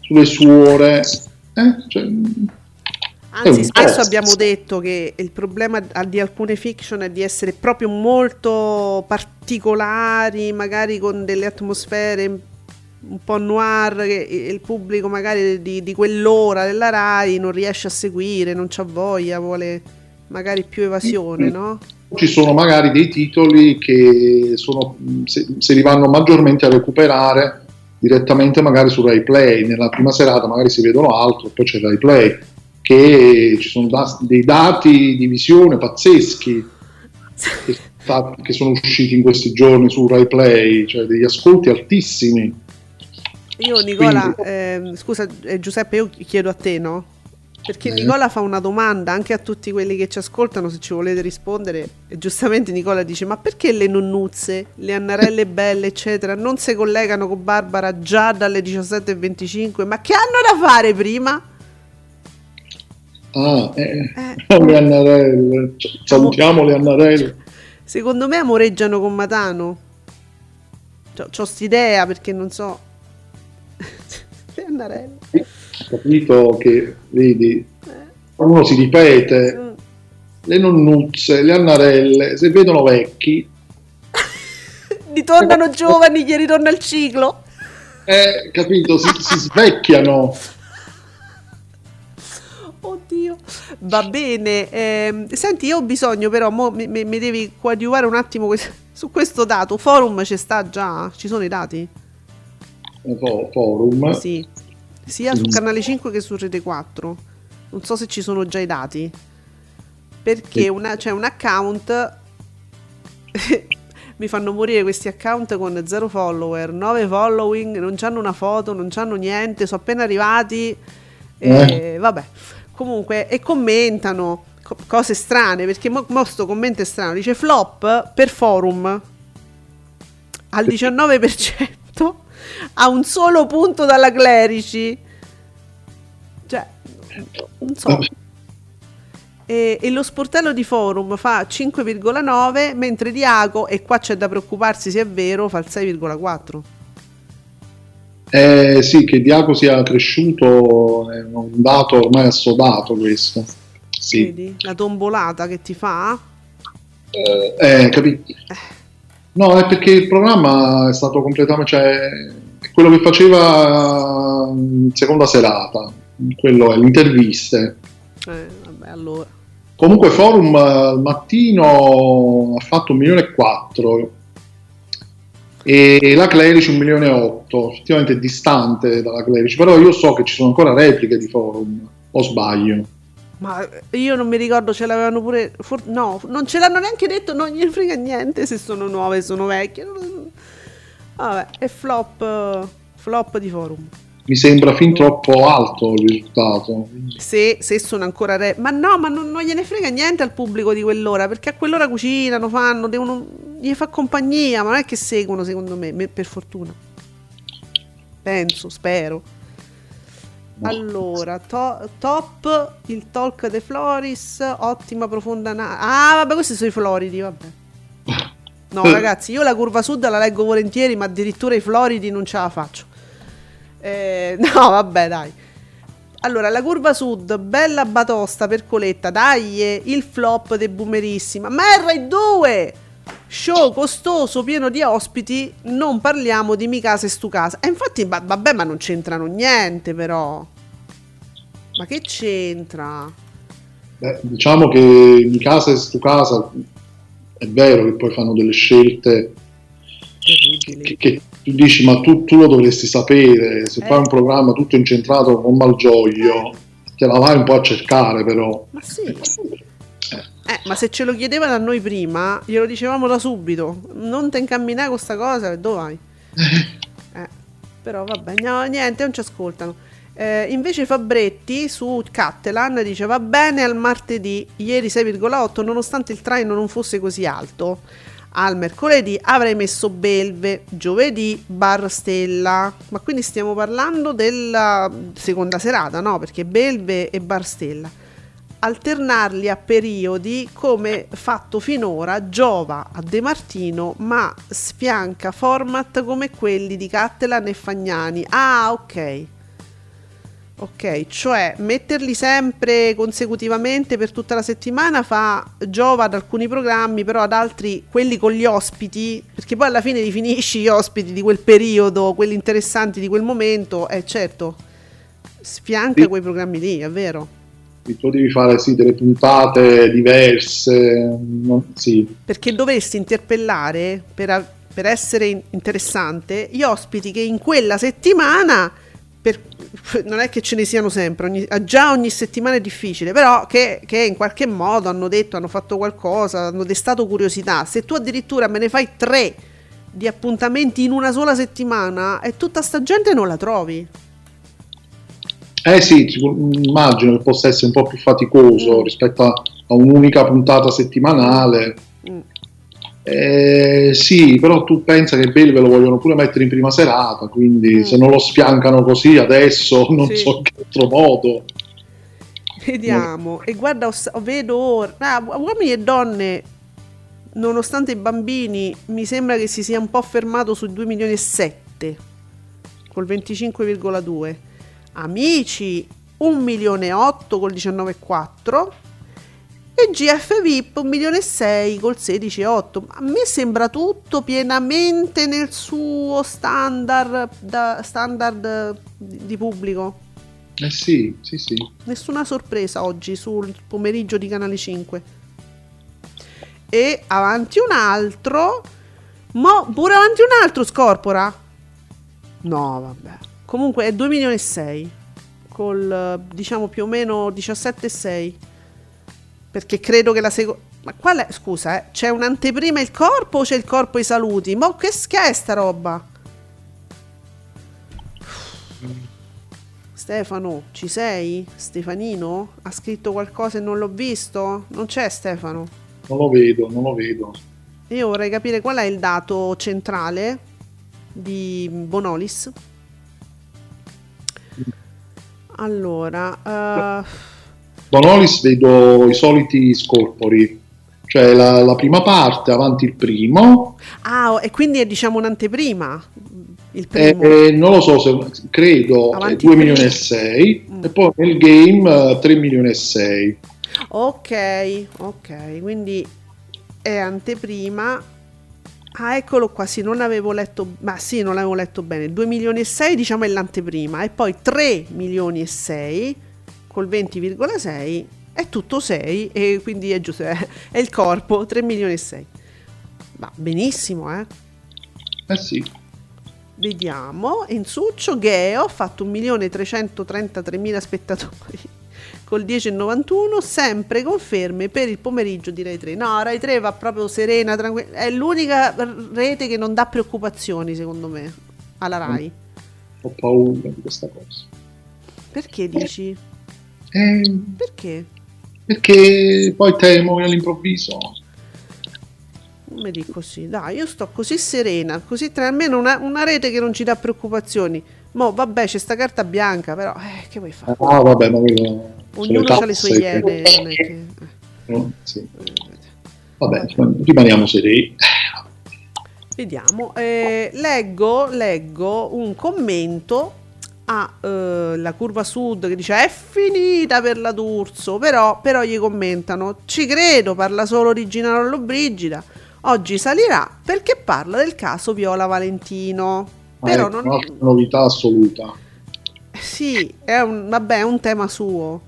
sulle suore, eh, cioè, è anzi spesso abbiamo detto che il problema di alcune fiction è di essere proprio molto particolari, magari con delle atmosfere un po' noir che il pubblico magari di, di quell'ora della Rai non riesce a seguire, non c'ha voglia, vuole magari più evasione, no? ci sono magari dei titoli che sono, se, se li vanno maggiormente a recuperare direttamente magari su Rai Play, nella prima serata magari si vedono altro, poi c'è Rai Play, che ci sono da- dei dati di visione pazzeschi che, sta- che sono usciti in questi giorni su Rai Play, cioè degli ascolti altissimi. Io Nicola, Quindi- ehm, scusa eh, Giuseppe, io chiedo a te, no? Perché Eh. Nicola fa una domanda anche a tutti quelli che ci ascoltano, se ci volete rispondere. E giustamente Nicola dice: Ma perché le nonnuzze, le annarelle belle, eccetera, non si collegano con Barbara già dalle 17.25? Ma che hanno da fare prima? Ah, eh, Eh. le annarelle, Cioè, salutiamo le annarelle. Secondo me amoreggiano con Matano. C'ho, c'ho st'idea perché non so. le annarelle. capito che vedi uno si ripete Mm. le nonnuzze le annarelle se vedono vecchi Ritornano giovani, gli ritorna il ciclo. eh, capito si, si svecchiano Oddio, va bene. ehm, senti, io ho bisogno, però, mi, devi coadiuvare un attimo que- su questo dato. Forum ci sta già? Ci sono i dati? eh, fo- forum Sì, sia su Mm. canale 5 che su Rete 4. Non so se ci sono già i dati. Perché una- c'è un account. Mi fanno morire questi account con zero follower, 9 following, non hanno una foto, non hanno niente, sono appena arrivati. E, Vabbè, comunque, e commentano co- cose strane perché mo, mo sto commento è strano. Dice flop per forum al 19% a un solo punto dalla Clerici. Cioè, non so. E, e lo sportello di forum fa 5,9 mentre Diaco, e qua c'è da preoccuparsi se è vero, fa il 6,4. Eh, sì che Diaco sia cresciuto è un dato ormai assodato questo sì Vedi? La tombolata che ti fa. eh, eh, capito no è perché il programma è stato completamente cioè quello che faceva in seconda serata quello è le interviste Eh, vabbè, allora. Comunque Forum eh, al mattino ha fatto un milione e quattro e la Clerici 1 milione e 8, effettivamente è distante dalla Clerici, però io so che ci sono ancora repliche di forum, o sbaglio. Ma io non mi ricordo, ce l'avevano pure. for- no, non ce l'hanno neanche detto, non gli frega niente se sono nuove, sono vecchie. non- Vabbè, è flop, flop di forum. Mi sembra fin troppo alto il risultato. Se, se sono ancora re. Ma no, ma non, non gliene frega niente al pubblico di quell'ora, perché a quell'ora cucinano, fanno, devono. Gli fa compagnia, ma non è che seguono, secondo me, me- per fortuna. Penso, spero. Allora, to- top il talk de Floris, ottima profonda analisi. Ah, vabbè, questi sono i Floridi, vabbè. No, ragazzi, io la curva sud la leggo volentieri, ma addirittura i Floridi non ce la faccio. Eh, no, vabbè, dai. Allora, la curva sud, bella batosta per coletta, dai, eh, il flop de boomerissima. Ma è Rai 2! Show costoso, pieno di ospiti, non parliamo di mi casa e stu casa. E infatti, va- vabbè, ma non c'entrano niente, però. Ma che c'entra? Beh, diciamo che in casa e su casa è vero che poi fanno delle scelte Terribili. che, che tu dici ma tu, tu lo dovresti sapere, se Eh. fai un programma tutto incentrato con Malgioglio, te la vai un po' a cercare però. Ma sì. Eh, ma se ce lo chiedevano a noi prima, glielo dicevamo da subito. Non te incamminare con sta cosa, dove vai? Eh, però vabbè, no, niente, non ci ascoltano. Eh, invece Fabretti su Cattelan dice va bene al martedì, ieri 6,8 nonostante il traino non fosse così alto. Al mercoledì avrei messo Belve, giovedì Bar Stella. Ma quindi stiamo parlando della seconda serata, no? Perché Belve e Bar Stella alternarli a periodi come fatto finora giova a De Martino ma sfianca format come quelli di Cattelan e Fagnani. Ah ok. Ok cioè metterli sempre consecutivamente per tutta la settimana fa giova ad alcuni programmi però ad altri quelli con gli ospiti perché poi alla fine definisci gli ospiti di quel periodo quelli interessanti di quel momento e certo sfianca Sì. quei programmi lì è vero Tu devi fare sì, delle puntate diverse, no? sì. perché dovresti interpellare per, per essere in- interessante gli ospiti che in quella settimana per- non è che ce ne siano sempre ogni- ah, già ogni settimana è difficile però che, che in qualche modo hanno detto hanno fatto qualcosa hanno destato curiosità se tu addirittura me ne fai tre di appuntamenti in una sola settimana e tutta sta gente non la trovi Eh sì, immagino che possa essere un po' più faticoso Mm. rispetto a, a un'unica puntata settimanale. Mm. Eh, sì, però tu pensa che Belve lo vogliono pure mettere in prima serata, quindi Mm. se non lo sfiancano così adesso non Sì. so in che altro modo. Vediamo, e guarda, vedo ora, ah, uomini e donne, nonostante i bambini, mi sembra che si sia un po' fermato sui 2 milioni e 7, col 25,2. Amici, 1 milione e 8 col 19,4. E GF VIP 1 milione e 6 col 16,8. A me sembra tutto pienamente nel suo standard, da- standard di pubblico. Eh sì, sì, sì. Nessuna sorpresa oggi sul pomeriggio di Canale 5. E avanti un altro. Mo pure avanti un altro Scorpora. No, vabbè. Comunque è 2 milioni e 6. Col diciamo più o meno 17,6. Perché credo che la seconda. Ma qual è? Scusa, eh, c'è un'anteprima il corpo o c'è il corpo e i saluti? Ma che, che è sta roba? Stefano, ci sei? Stefanino? Ha scritto qualcosa e non l'ho visto? Non c'è Stefano. Non lo vedo, non lo vedo. Io vorrei capire qual è il dato centrale di Bonolis. Allora, eh, Bonolis vedo i soliti scorpori, cioè la, la prima parte avanti il primo, ah, e quindi è diciamo un'anteprima. Il e, primo. e non lo so se credo Avanti 2 il milioni e primo. 6 Mm. e poi nel game eh, 3 milioni e 6. Ok, ok, quindi è anteprima. Ah, eccolo qua, sì, non avevo letto, ma sì, non l'avevo letto bene. 2 milioni e 6 diciamo è l'anteprima e poi 3 milioni e 6 col 20,6 è tutto 6 e quindi è giusto, è, è il corpo, 3 milioni e 6. Ma benissimo, eh. Eh sì. Vediamo, in Succio Geo ha fatto 1.333.000 spettatori col 10,91, sempre conferme per il pomeriggio di Rai 3. No, Rai 3 va proprio serena, tranquilla, è l'unica rete che non dà preoccupazioni secondo me alla Rai. Ho paura di questa cosa. Perché dici? Eh, Perché? perché poi temo all'improvviso. Non mi dico così, dai, io sto così serena, così tra almeno una, una rete che non ci dà preoccupazioni. Mo, vabbè, c'è sta carta bianca, però, eh, che vuoi fare? Ah, vabbè, ma quello. Ognuno ha le sue iene, che-. Eh, sì. Vabbè, rimaniamo sereni. Vediamo, eh, leggo, leggo un commento alla curva sud che dice è finita per la D'Urso, però, però gli commentano, ci credo, parla solo originale Brigida, oggi salirà perché parla del caso Viola Valentino. Però è non, un'altra novità assoluta. Sì, è un, vabbè, è un tema suo.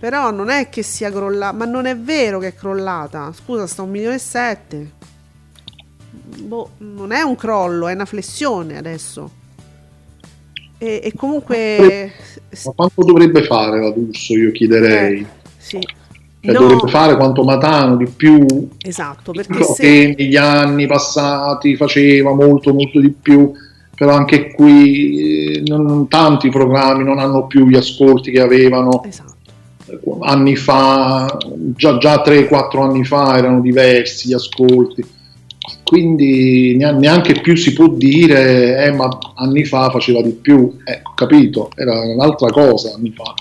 Però non è che sia crollata. Ma non è vero che è crollata. Scusa, sta un milione e sette. Boh, non è un crollo, è una flessione adesso. E, e comunque. Ma quanto dovrebbe fare la D'Urso, io chiederei. Sì. Cioè, No, dovrebbe fare quanto Matano di più esatto, perché se. che negli anni passati faceva molto molto di più però anche qui eh, non, non- tanti programmi non hanno più gli ascolti che avevano Esatto. eh, anni fa già, già 3-4 anni fa erano diversi gli ascolti. Quindi nea- neanche più si può dire eh, ma anni fa faceva di più. Ecco capito? Era un'altra cosa anni fa.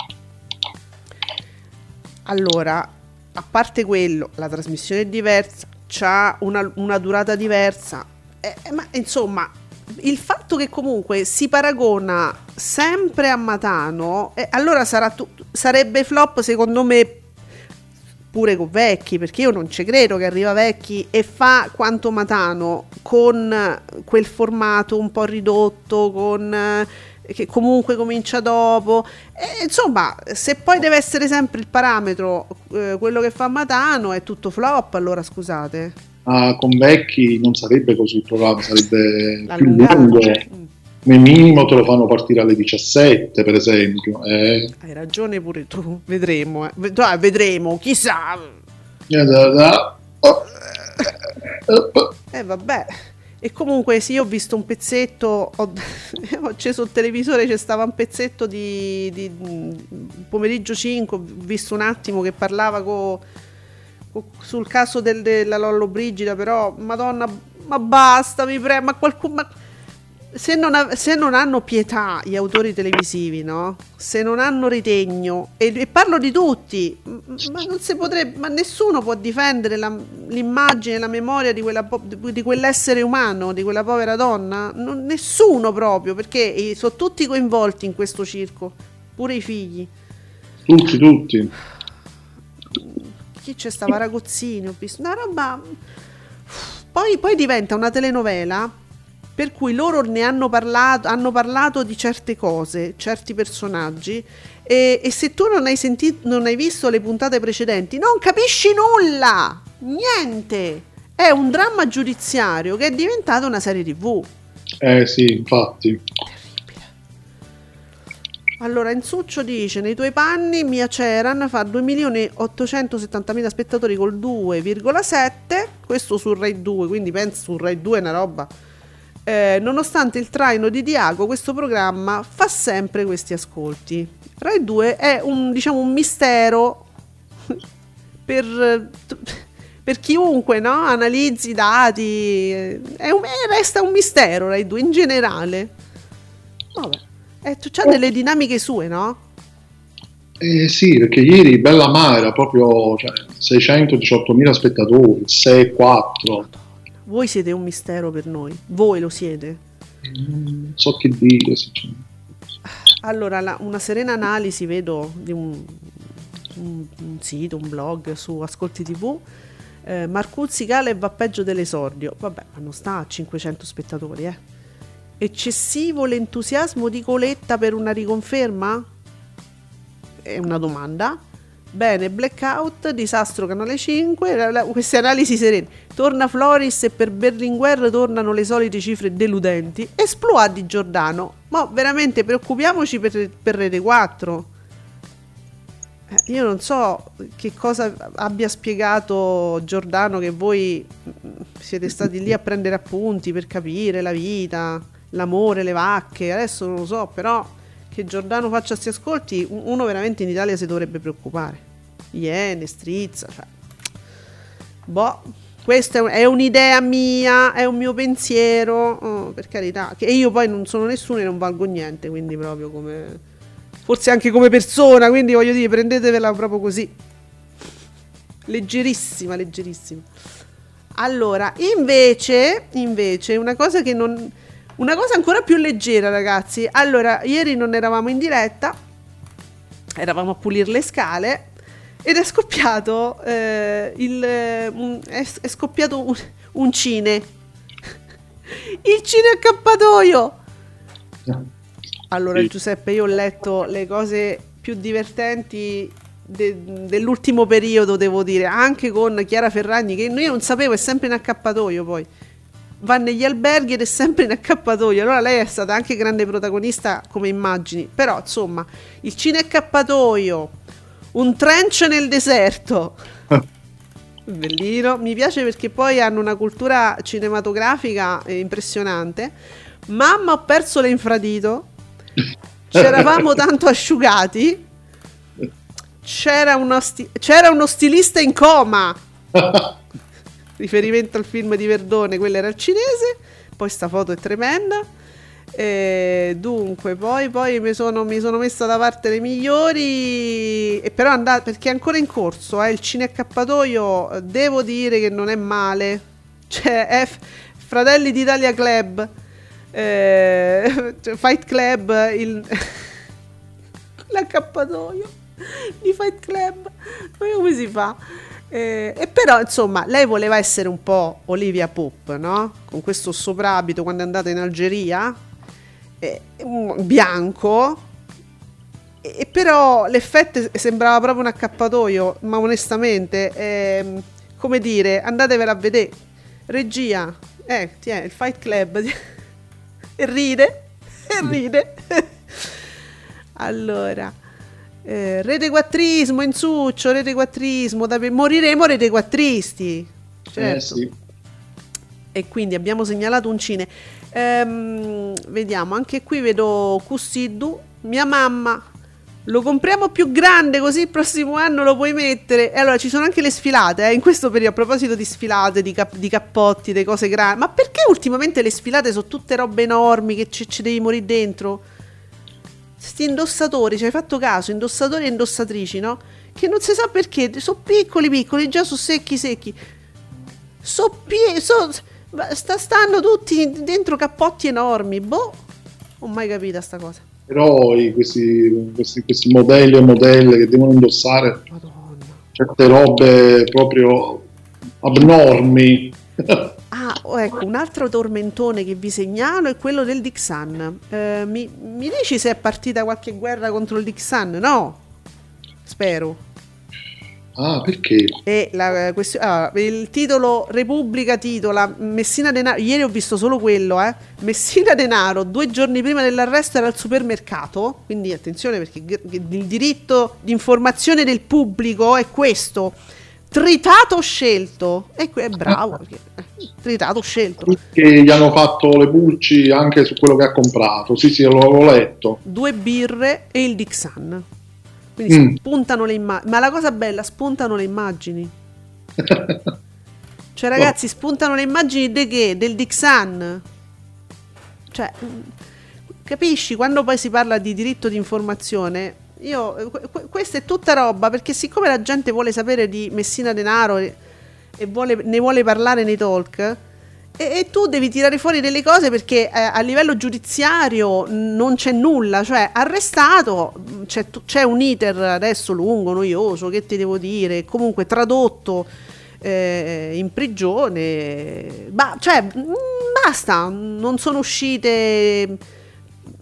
Allora, a parte quello, la trasmissione è diversa, ha una, una durata diversa, eh, eh, ma insomma, il fatto che comunque si paragona sempre a Matano, eh, allora tu- sarebbe flop secondo me pure con Vecchi, perché io non ci credo che arriva Vecchi e fa quanto Matano con quel formato un po' ridotto, con eh, che comunque comincia dopo. E, insomma, se poi deve essere sempre il parametro eh, quello che fa Matano, è tutto flop, allora scusate. Ah, con vecchi non sarebbe così il programma sarebbe più lungo Mm. come minimo te lo fanno partire alle 17 per esempio eh. Hai ragione pure tu, vedremo, eh. Ah, vedremo, chissà. Eh, oh. Eh, vabbè. E comunque sì, ho visto un pezzetto, ho, ho acceso il televisore, c'è stava un pezzetto di, di- di pomeriggio 5, ho visto un attimo che parlava co- co- sul caso del- della Lollo Brigida, però madonna, ma basta, mi prego, ma qualcuno... ma- se non, ha- se non hanno pietà gli autori televisivi, no? Se non hanno ritegno, e, e parlo di tutti, ma non si potrebbe, ma nessuno può difendere la- l'immagine, la memoria di, quella di quell'essere umano, di quella povera donna? Non- nessuno proprio, perché eh, sono tutti coinvolti in questo circo, pure i figli. tutti tutti Chi c'è stava Ragozzini, ho visto una roba. Poi, poi diventa una telenovela per cui loro ne hanno parlato, hanno parlato di certe cose, certi personaggi. E, e se tu non hai sentito, non hai visto le puntate precedenti, non capisci nulla! Niente! È un dramma giudiziario che è diventato una serie TV. eh sì infatti Allora, Insuccio dice: Nei tuoi panni, Mia Ceran fa 2.870.000 spettatori col 2,7. Questo su Rai 2, quindi penso su Rai 2 è una roba. Eh, nonostante il traino di Diago, questo programma fa sempre questi ascolti. Rai 2 è un, diciamo, un mistero per, per chiunque no? analizzi i dati. È un- eh, resta un mistero Rai 2 in generale. Vabbè. Eh, tu c'ha delle dinamiche sue, no? eh sì perché ieri Bella Ma era proprio cioè, 618.000 spettatori 6-4 Voi siete un mistero per noi. Voi lo siete. non so che dire sinceramente. Allora, la- una serena analisi vedo di un, un- un sito, un blog su Ascolti TV. Eh, Marcuzzi cala e va peggio dell'esordio. Vabbè, ma non sta a 500 spettatori, eh. Eccessivo l'entusiasmo di Coletta per una riconferma? È una domanda. Bene, blackout, disastro canale 5, la- la- queste analisi serene. Torna Floris e per Berlinguer tornano le solite cifre deludenti. Esploa di Giordano. Ma veramente preoccupiamoci per, per Rete 4. Eh, Io non so che cosa abbia spiegato Giordano che voi mm, siete stati lì a prendere appunti per capire la vita, l'amore, le vacche. Adesso non lo so, però che Giordano faccia questi ascolti, uno veramente in Italia si dovrebbe preoccupare. Iene, strizza, cioè. Boh, questa è un'idea mia, è un mio pensiero, oh, per carità. Che io poi non sono nessuno e non valgo niente, quindi proprio come... Forse anche come persona, quindi voglio dire, prendetevela proprio così. Leggerissima, leggerissima. Allora, invece, invece, una cosa che non... Una cosa ancora più leggera, ragazzi. Allora, ieri non eravamo in diretta, eravamo a pulire le scale ed è scoppiato eh, il... eh, è, è scoppiato un, un cine. Il cine accappatoio! Allora, Sì. Giuseppe, io ho letto le cose più divertenti de- dell'ultimo periodo, devo dire, anche con Chiara Ferragni, che io non sapevo, è sempre in accappatoio poi. Va negli alberghi ed è sempre in accappatoio. Allora lei è stata anche grande protagonista come immagini. Però, insomma, il cine accappatoio, un trench nel deserto. Bellino, mi piace perché poi hanno una cultura cinematografica eh, impressionante. Mamma, ho perso l'infradito. C'eravamo tanto asciugati. C'era uno, sti- c'era uno stilista in coma. Riferimento al film di Verdone, quello era il cinese. Poi sta foto è tremenda. E dunque, poi, poi mi, sono, mi sono messa da parte le migliori. E però andate perché è ancora in corso. Eh, il cine accappatoio, eh, devo dire che non è male. Cioè, è F- Fratelli d'Italia Club, eh, cioè, Fight Club, il, l'accappatoio di Fight Club. Ma come si fa? Eh, e però, insomma, lei voleva essere un po' Olivia Pope, no? Con questo soprabito quando è andata in Algeria, eh, bianco. E però l'effetto sembrava proprio un accappatoio, ma onestamente, ehm, come dire, andatevela a vedere. Regia, eh, tiè, il Fight Club. e ride, e ride. allora, eh, rete quattrismo, insuccio, rete quattrismo, da- moriremo rete quattristi. Certo. Eh sì. E quindi abbiamo segnalato un cine. Ehm, vediamo, anche qui vedo Cussiddu, mia mamma. Lo compriamo più grande così il prossimo anno lo puoi mettere. E allora ci sono anche le sfilate, eh, in questo periodo a proposito di sfilate, di, cap- di cappotti, di cose grandi. Ma perché ultimamente le sfilate sono tutte robe enormi che ci, ci devi morire dentro? Sti indossatori, ci hai fatto caso, indossatori e indossatrici, no? Che non si sa perché, sono piccoli piccoli, già sono secchi secchi. So pie- so- sta- stanno tutti dentro cappotti enormi. Boh, non ho mai capito sta cosa. Però i- questi, questi, questi modelli e modelle che devono indossare Madonna. certe robe proprio abnormi. Oh, ecco, un altro tormentone che vi segnalo è quello del Dixan. Eh, mi, mi dici se è partita qualche guerra contro il Dixan? No, spero. ah, perché? E la, eh, questi- ah, il titolo Repubblica titola Messina Denaro. Ieri ho visto solo quello, eh. Messina Denaro, due giorni prima dell'arresto era al supermercato. Quindi attenzione perché il diritto di informazione del pubblico è questo. Tritato scelto. E que- è bravo. perché, tritato scelto. Che gli hanno fatto le pulci anche su quello che ha comprato. Sì, sì, l'avevo letto. Due birre e il Dixan. Quindi Mm. spuntano le immagini. Ma la cosa bella, spuntano le immagini. Cioè, ragazzi, spuntano le immagini di che? Del Dixan. Cioè, mm, capisci? Quando poi si parla di diritto di informazione, io, que- que- questa è tutta roba, perché siccome la gente vuole sapere di Messina Denaro e, vuole- ne vuole parlare nei talk, e, e tu devi tirare fuori delle cose perché eh, a livello giudiziario non c'è nulla, cioè arrestato, c'è, c'è un iter adesso lungo, noioso, che ti devo dire, comunque tradotto eh, in prigione, ba- cioè mh, basta, non sono uscite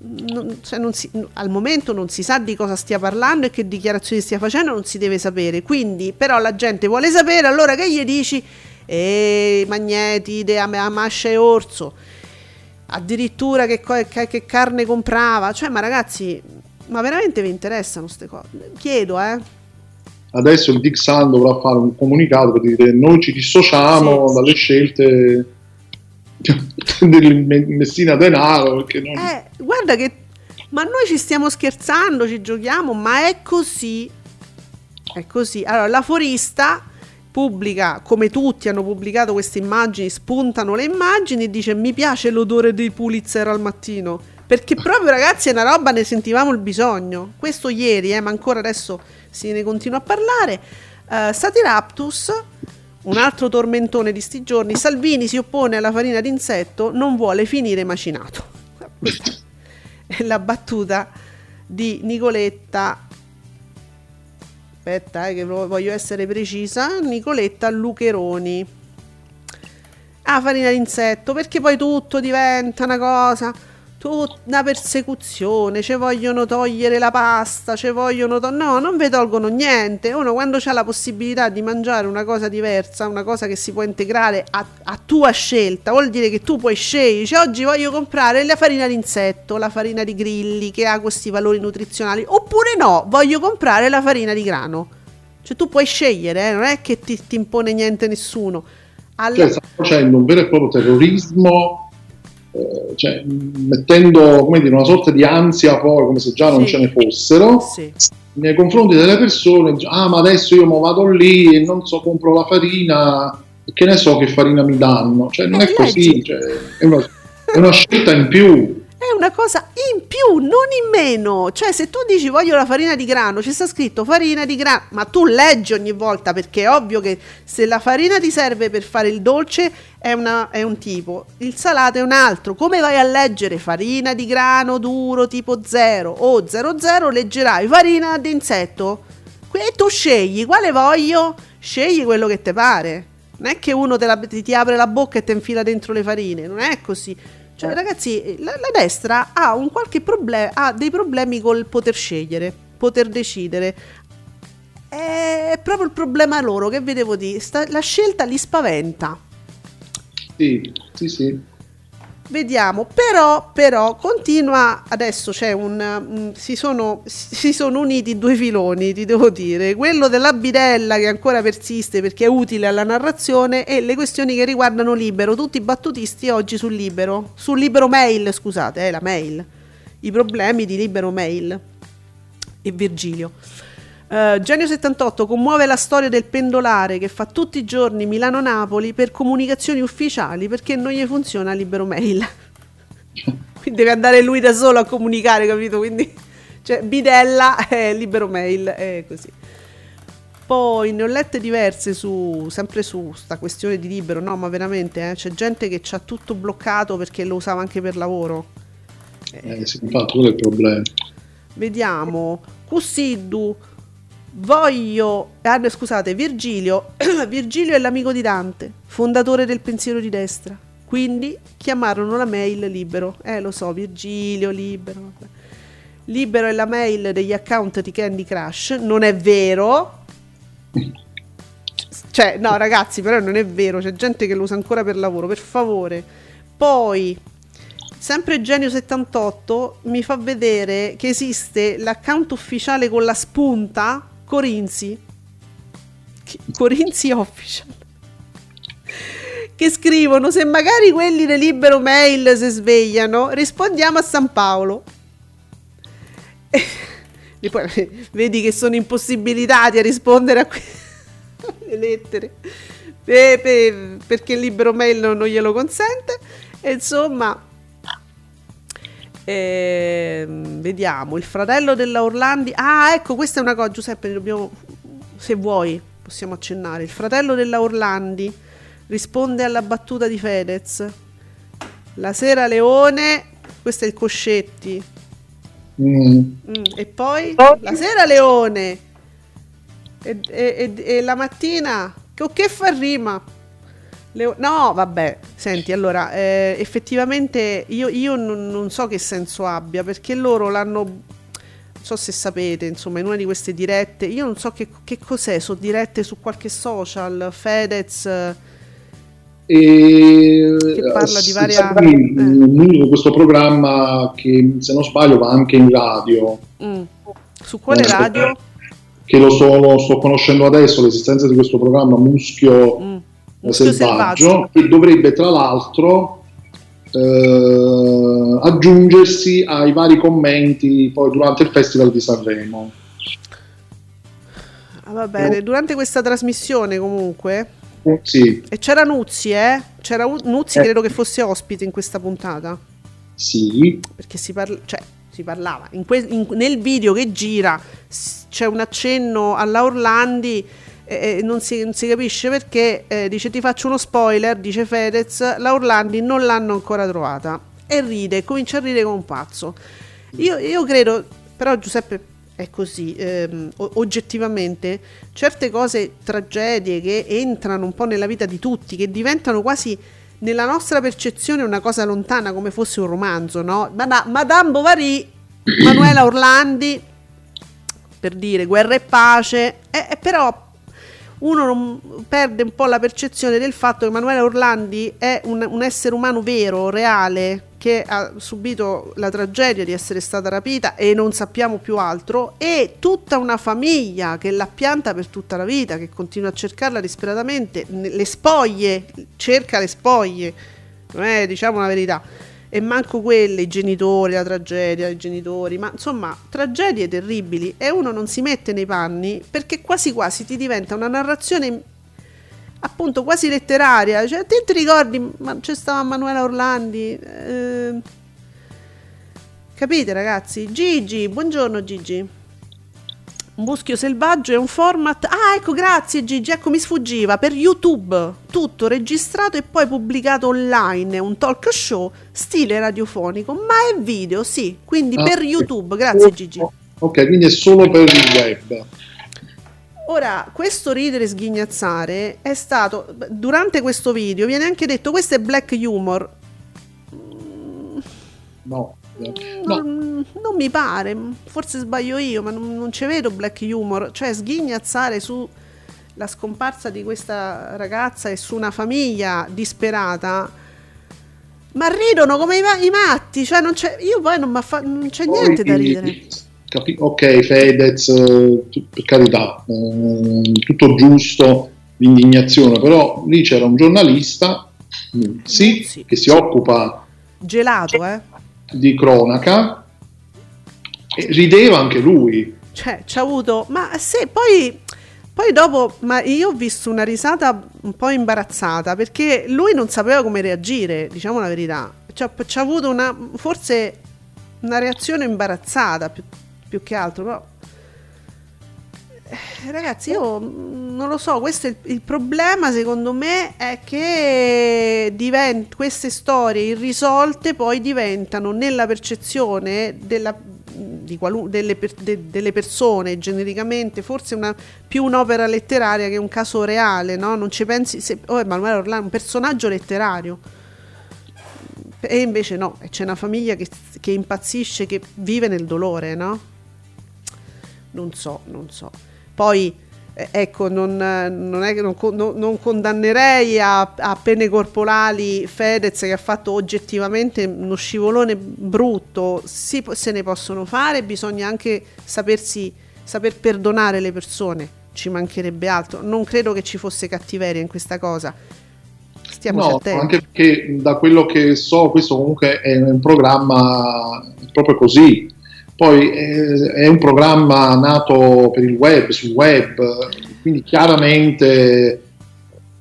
non- cioè non si- al momento non si sa di cosa stia parlando e che dichiarazioni stia facendo, non si deve sapere. Quindi, però, la gente vuole sapere, allora che gli dici? E Magneti, De Am- Amascia e Orso, addirittura che, che- che carne comprava. Cioè, ma ragazzi, ma veramente vi interessano queste cose? Chiedo, eh. Adesso il Dixan dovrà fare un comunicato per dire noi ci dissociamo Sì. dalle scelte del Messina Denaro non... Eh, guarda che. Ma noi ci stiamo scherzando, ci giochiamo, ma è così. È così. Allora, la forista pubblica, come tutti hanno pubblicato queste immagini, spuntano le immagini e dice mi piace l'odore dei Pulitzer al mattino. Perché proprio ragazzi è una roba, ne sentivamo il bisogno. Questo ieri, eh, ma ancora adesso se ne continua a parlare. Eh, Satiraptus, un altro tormentone di sti giorni. Salvini si oppone alla farina d'insetto, non vuole finire macinato. È la battuta di Nicoletta. Aspetta, eh, che vo- voglio essere precisa. Nicoletta Lucheroni. Ah, farina d'insetto, perché poi tutto diventa una cosa, una persecuzione, ci vogliono togliere la pasta, ci vogliono... no, non vi tolgono niente. Uno quando ha la possibilità di mangiare una cosa diversa, una cosa che si può integrare a, a tua scelta, vuol dire che tu puoi scegliere, dici, oggi voglio comprare la farina d'insetto, la farina di grilli che ha questi valori nutrizionali, oppure no, voglio comprare la farina di grano. Cioè tu puoi scegliere, eh, non è che ti, ti impone niente nessuno. Alla- Cioè, sta facendo un vero e proprio terrorismo, eh, cioè, mettendo come dire, una sorta di ansia poi, come se già non Sì. ce ne fossero, Sì. nei confronti delle persone. Ah, ma adesso io mo vado lì e non so, compro la farina, che ne so che farina mi danno. Cioè, non Eh, è così, cioè, è, una, è una scelta in più. È una cosa in più, non in meno. Cioè, se tu dici voglio la farina di grano, ci sta scritto farina di grano, ma tu leggi ogni volta perché è ovvio che se la farina ti serve per fare il dolce è, una- è un tipo, il salato è un altro. Come vai a leggere farina di grano duro tipo 0 o 00, leggerai farina d'insetto. E tu scegli quale voglio, scegli quello che ti pare. Non è che uno la- ti, ti apre la bocca e ti infila dentro le farine, non è così. Cioè, ragazzi, la, la destra ha un qualche problema, ha dei problemi col poter scegliere, poter decidere. È proprio il problema loro, che vedevo di sta- la scelta li spaventa. Sì, sì, sì. Vediamo, però, però continua adesso c'è un mm, si, sono, si sono uniti due filoni, ti devo dire, quello della bidella che ancora persiste perché è utile alla narrazione e le questioni che riguardano Libero, tutti i battutisti oggi sul Libero, sul Libero Mail, scusate, è la mail, i problemi di Libero Mail e Virgilio. Eh, Genio 78 commuove la storia del pendolare che fa tutti i giorni Milano-Napoli per comunicazioni ufficiali perché non gli funziona libero mail. Quindi deve andare lui da solo a comunicare, capito? Quindi, cioè, bidella è libero mail, è così. Poi ne ho lette diverse su, sempre su sta questione di libero, no, ma veramente, eh, c'è gente che ha tutto bloccato perché lo usava anche per lavoro. Eh, sì, infatti, quello è il problema. Vediamo. Cussiddu. Voglio. Ah, scusate, Virgilio. Virgilio è l'amico di Dante, fondatore del pensiero di destra. Quindi chiamarono la mail libero. Eh, lo so, Virgilio, libero. Libero è la mail degli account di Candy Crush. Non è vero. Cioè, no, ragazzi, però non è vero. C'è gente che lo usa ancora per lavoro. Per favore. Poi. Sempre Genio 78 mi fa vedere che esiste l'account ufficiale con la spunta Corinzi. Corinzi Official. Che scrivono: Se magari quelli di libero mail si svegliano, rispondiamo a San Paolo. E poi vedi che sono impossibilitati a rispondere a quelle lettere pe- pe- perché il libero mail non non glielo consente. E insomma, Ehm, vediamo il fratello della Orlandi. Ah, ecco, questa è una cosa, Giuseppe. Dobbiamo, se vuoi, possiamo accennare. Il fratello della Orlandi risponde alla battuta di Fedez. La sera Leone, questo è il Coscetti. Mm. Mm, e poi la sera Leone e, e- e- e la mattina che, che fa rima? Leo- no, vabbè, Senti, allora, eh, effettivamente io, io non, non so che senso abbia, perché loro l'hanno, non so se sapete, insomma, in una di queste dirette, io non so che, che cos'è, sono dirette su qualche social, Fedez, eh, E, Che parla di eh, varia- sai, eh. mm, questo programma che se non sbaglio va anche in radio, mm, su quale Eh, radio? che lo so- lo sto conoscendo adesso, l'esistenza di questo programma Muschio Mm, eh, Muschio selvaggio, selvaggio. che dovrebbe tra l'altro eh, aggiungersi ai vari commenti poi durante il Festival di Sanremo. Ah, va bene, durante questa trasmissione comunque, Eh, Sì, e c'era Nuzzi, eh? C'era Nuzzi, Eh. credo che fosse ospite in questa puntata. sì, perché si, parla, cioè, si parlava in que- in- nel video che gira s- c'è un accenno alla Orlandi e e non, si, non si capisce perché eh, dice ti faccio uno spoiler dice Fedez la Orlandi non l'hanno ancora trovata e ride comincia a ridere come un pazzo. Io, io credo però Giuseppe è così ehm, oggettivamente certe cose tragedie che entrano un po' nella vita di tutti che diventano quasi nella nostra percezione una cosa lontana come fosse un romanzo, no? Mada- Madame Bovary, Manuela Orlandi, per dire guerra e pace, e, e però uno perde un po' la percezione del fatto che Manuela Orlandi è un, un essere umano vero, reale, che ha subito la tragedia di essere stata rapita e non sappiamo più altro, e tutta una famiglia che l'ha pianta per tutta la vita, che continua a cercarla disperatamente, le spoglie, cerca le spoglie, non diciamo la verità. E manco quelle, i genitori, la tragedia, i genitori, ma insomma, tragedie terribili e uno non si mette nei panni perché quasi quasi ti diventa una narrazione appunto quasi letteraria. Cioè, te ti ricordi, ma c'è stava Manuela Orlandi? eh, capite ragazzi? Gigi, buongiorno Gigi. Un muschio selvaggio è un format. Ah, ecco, grazie Gigi. Ecco, mi sfuggiva per YouTube. Tutto registrato e poi pubblicato online. È un talk show stile radiofonico, ma è video, sì. Quindi Ah, per. YouTube. Grazie Gigi. Ok, quindi è solo per il web. Ora, questo ridere e sghignazzare è stato durante questo video viene anche detto questo è black humor. No, no. Non, non mi pare, forse sbaglio io, ma non, non ci vedo black humor, cioè sghignazzare su la scomparsa di questa ragazza e su una famiglia disperata. Ma ridono come i, i matti, cioè non c'è, io poi non, m'affa- non c'è niente da Poi, ridere. capi- ok, Fedez, eh, per carità, eh, tutto giusto, l'indignazione, però lì c'era un giornalista, mm, sì, Muzzi. che si occupa Gelato, eh? Di cronaca rideva anche lui. Cioè, ci ha avuto. Ma se poi. Poi dopo, ma io ho visto una risata un po' imbarazzata perché lui non sapeva come reagire, diciamo la verità. Ci ha avuto una. forse una reazione imbarazzata più, più che altro, però. Ragazzi, io mm, non lo so, questo è il, il problema secondo me è che divent- queste storie irrisolte poi diventano nella percezione della, di qualu- delle, per- de- delle persone genericamente forse una, più un'opera letteraria che un caso reale, no? Non ci pensi, se, oh Emanuele Orlando, un personaggio letterario. E invece no, c'è una famiglia che, che impazzisce, che vive nel dolore, no? Non so, non so. Poi, eh, ecco, non, non è non, non- condannerei a, a pene corporali Fedez che ha fatto oggettivamente uno scivolone brutto. Sì, po- se ne possono fare, bisogna anche sapersi, saper perdonare le persone. Ci mancherebbe altro. Non credo che ci fosse cattiveria in questa cosa. Stiamo No, attenti. anche perché da quello che so, questo comunque è un programma proprio così. Poi eh, è un programma nato per il web, sul web, quindi chiaramente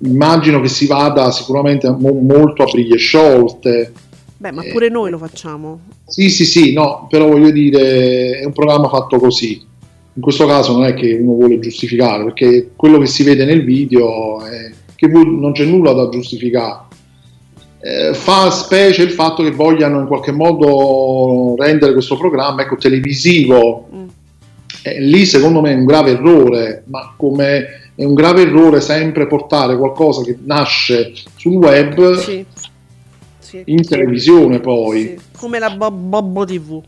immagino che si vada sicuramente mo- molto a briglie sciolte. Beh, ma eh, pure noi lo facciamo. Sì, sì, sì, no, però voglio dire, è un programma fatto così. In questo caso non è che uno vuole giustificare, perché quello che si vede nel video è che non c'è nulla da giustificare. Eh, fa specie il fatto che vogliano in qualche modo rendere questo programma ecco, televisivo. Mm. Eh, lì secondo me è un grave errore, ma come è un grave errore sempre portare qualcosa che nasce sul web Sì. Sì. in televisione poi. Sì. Come la Bo- Bobbo TV.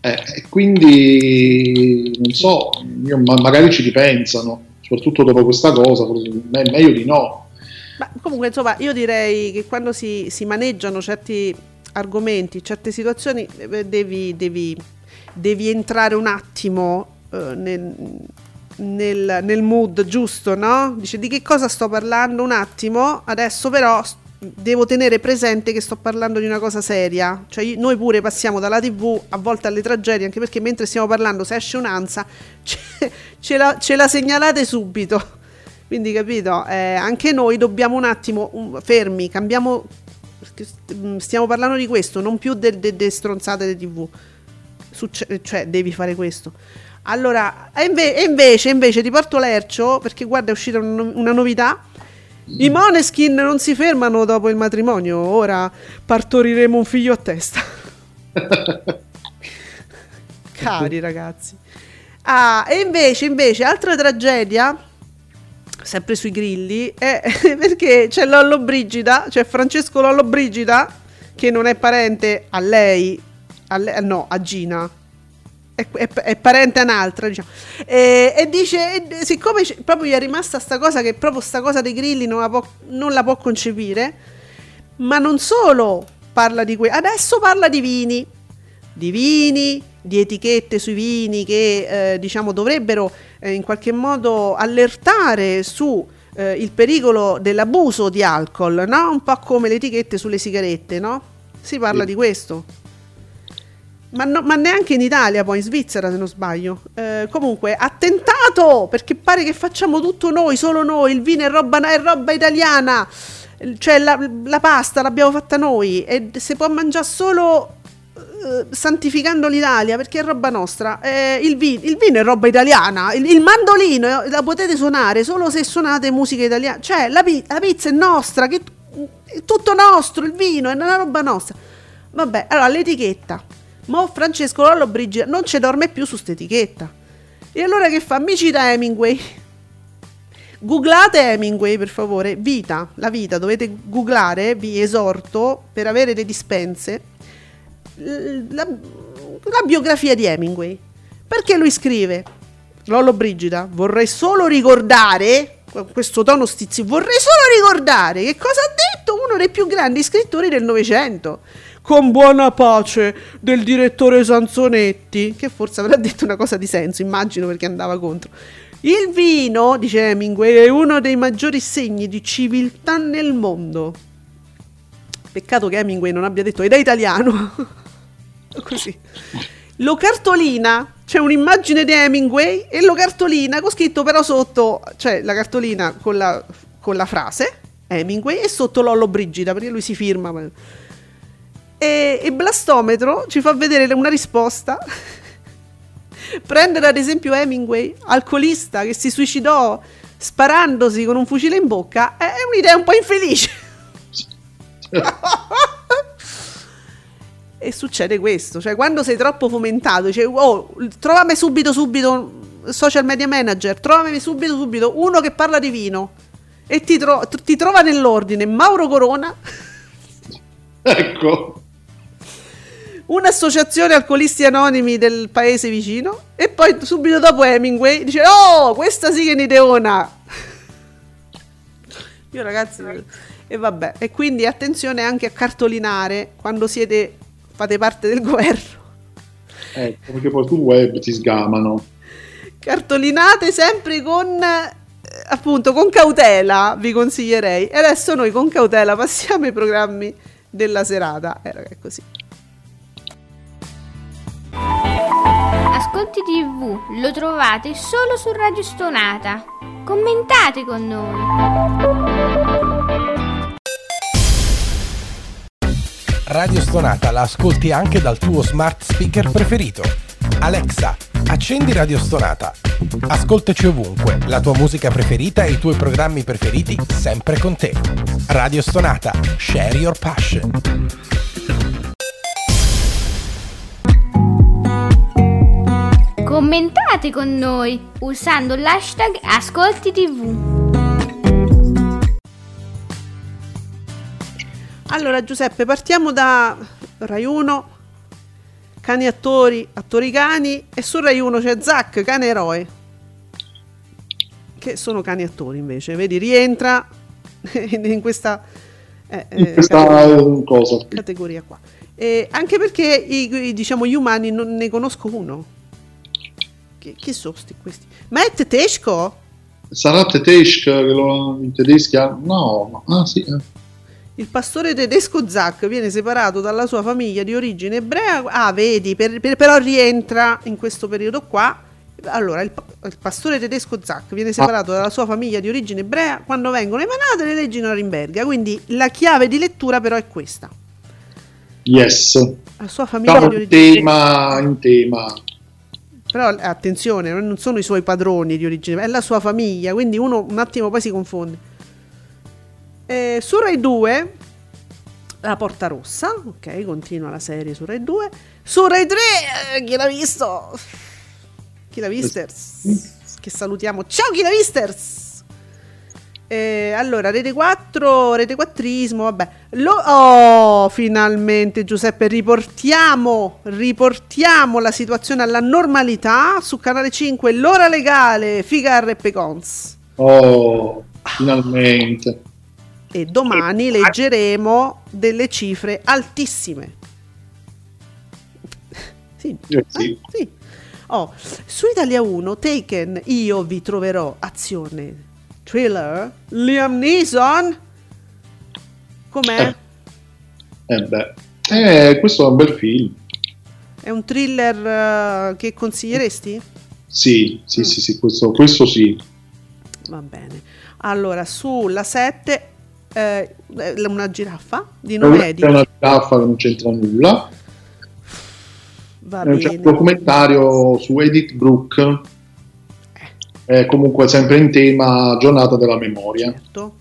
Eh, e quindi non so, io- ma magari ci ripensano, soprattutto dopo questa cosa, è meglio di no. Ma comunque, insomma, io direi che quando si, si maneggiano certi argomenti, certe situazioni, eh, devi, devi- devi entrare un attimo eh, nel, nel- nel mood giusto, no? Dice di che cosa sto parlando un attimo, adesso però devo tenere presente che sto parlando di una cosa seria. Cioè, io- noi pure passiamo dalla TV a volte alle tragedie, anche perché mentre stiamo parlando, se esce un'ansa, ce, ce la, ce la segnalate subito. Quindi, capito? Eh, anche noi dobbiamo un attimo um, fermi, cambiamo. Stiamo parlando di questo, non più delle stronzate di TV. Succe- cioè, devi fare questo. Allora, e, inve- e invece, invece ti porto l'ercio perché guarda, è uscita una, no- una novità. I Moneskin non si fermano dopo il matrimonio, ora partoriremo un figlio a testa. Cari ragazzi. Ah, e invece, invece, altra tragedia, sempre sui grilli, è perché c'è Lollo Brigida, c'è Francesco Lollo Brigida, che non è parente a lei, a le- no, a Gina. È, è- è parente a un'altra, diciamo. E, e dice, e- siccome proprio gli è rimasta sta cosa che proprio sta cosa dei grilli non la può, non la può concepire, ma non solo parla di questo, adesso parla di vini, di vini, di etichette sui vini che eh, diciamo dovrebbero eh, in qualche modo allertare su eh, il pericolo dell'abuso di alcol, no? Un po' come le etichette sulle sigarette, no? Si parla Sì. di questo. Ma, no- ma neanche in Italia, poi in Svizzera se non sbaglio. Eh, comunque, attentato! Perché pare che facciamo tutto noi, solo noi. Il vino è roba, è roba italiana. Cioè, la, la pasta l'abbiamo fatta noi. E si può mangiare solo eh, santificando l'Italia perché è roba nostra. Eh, il, vi- il vino è roba italiana. Il, il mandolino eh, la potete suonare solo se suonate musica italiana. Cioè, la, pi- la pizza è nostra. Che, è tutto nostro. Il vino è una roba nostra. Vabbè, allora l'etichetta. Mo Francesco Lollo Brigida non ci dorme più su st'etichetta. E allora che fa? Mi cita Hemingway. Googlate Hemingway per favore, vita, la vita, dovete googlare, vi esorto per avere le dispense, la, la biografia di Hemingway. Perché lui scrive, Lollo Brigida, vorrei solo ricordare, questo tono stizio, vorrei solo ricordare che cosa ha detto uno dei più grandi scrittori del Novecento. Con buona pace del direttore Sanzonetti, che forse avrà detto una cosa di senso, immagino perché andava contro. Il vino, dice Hemingway, è uno dei maggiori segni di civiltà nel mondo. Peccato che Hemingway non abbia detto ed è italiano. Così. Lo cartolina, c'è un'immagine di Hemingway e lo cartolina con scritto però sotto, cioè la cartolina con la, con la frase Hemingway e sotto Lollo Brigida perché lui si firma. ma- E, e Blastometro ci fa vedere una risposta. Prendere ad esempio Hemingway, alcolista che si suicidò sparandosi con un fucile in bocca, è un'idea un po' infelice. e succede questo, cioè quando sei troppo fomentato, dice oh, trovami subito subito social media manager, trovami subito subito uno che parla di vino e ti, tro- ti trova nell'ordine Mauro Corona, Ecco, un'associazione alcolisti anonimi del paese vicino e poi subito dopo Hemingway dice oh questa sì che è un'ideona. Io ragazzi e vabbè. E quindi attenzione anche a cartolinare quando siete fate parte del governo ecco, perché poi sul web ti sgamano. cartolinate sempre con eh, appunto con cautela vi consiglierei e adesso noi con cautela passiamo ai programmi della serata eh raga, è così Ascolti TV lo trovate solo su Radio Stonata. Commentate con noi. Radio Stonata la ascolti anche dal tuo smart speaker preferito. Alexa, accendi Radio Stonata. Ascoltaci ovunque, la tua musica preferita e i tuoi programmi preferiti sempre con te. Radio Stonata, share your passion. Commentate con noi usando l'hashtag Ascolti Allora Giuseppe, partiamo da Rai 1, cani attori, attori cani e su Rai 1 c'è Zack, cane eroe. Che sono cani attori invece, vedi, rientra in questa, eh, In eh, questa categoria, categoria qua. E anche perché i, diciamo gli umani non ne conosco uno. Chi, chi sono sti questi? Ma è tedesco? Sarà tedesco in tedeschi ha- No, no. Ah sì. eh. Il pastore tedesco Zack viene separato dalla sua famiglia di origine ebrea. Ah, vedi, per- per- però rientra in questo periodo qua. Allora, il, il pastore tedesco Zack viene separato dalla sua famiglia di origine ebrea quando vengono emanate le leggi norimberga. Quindi la chiave di lettura però è questa. Yes. La sua famiglia Diciamo di in origine tema, in tema. Però attenzione, non sono i suoi padroni di origine, è la sua famiglia, quindi uno un attimo poi si confonde. Eh, su Rai 2, La Porta Rossa, ok, continua la serie su Rai 2. Su Rai 3, eh, chi l'ha visto? Chi l'ha visters? Che salutiamo. Ciao chi l'ha visters! Eh, allora, Rete 4, Rete 4ismo, vabbè. Lo- oh, finalmente Giuseppe, riportiamo, riportiamo la situazione alla normalità su Canale 5, l'ora legale, Figar e Pecons. Oh, finalmente. E domani leggeremo delle cifre altissime. Sì, Eh, sì. eh, sì. Oh, su Italia 1, Taken, io vi troverò azione, thriller, Liam Neeson. Com'è? Eh beh. Eh, questo è un bel film. È un thriller eh, che consiglieresti? Sì, sì, sì, sì, questo, questo sì. Va bene. Allora, sulla 7, eh, una giraffa di nome Edith. è una giraffa che non c'entra nulla. Va Eh, C'è un documentario su Edith Brooke. È comunque sempre in tema giornata della memoria. Certo.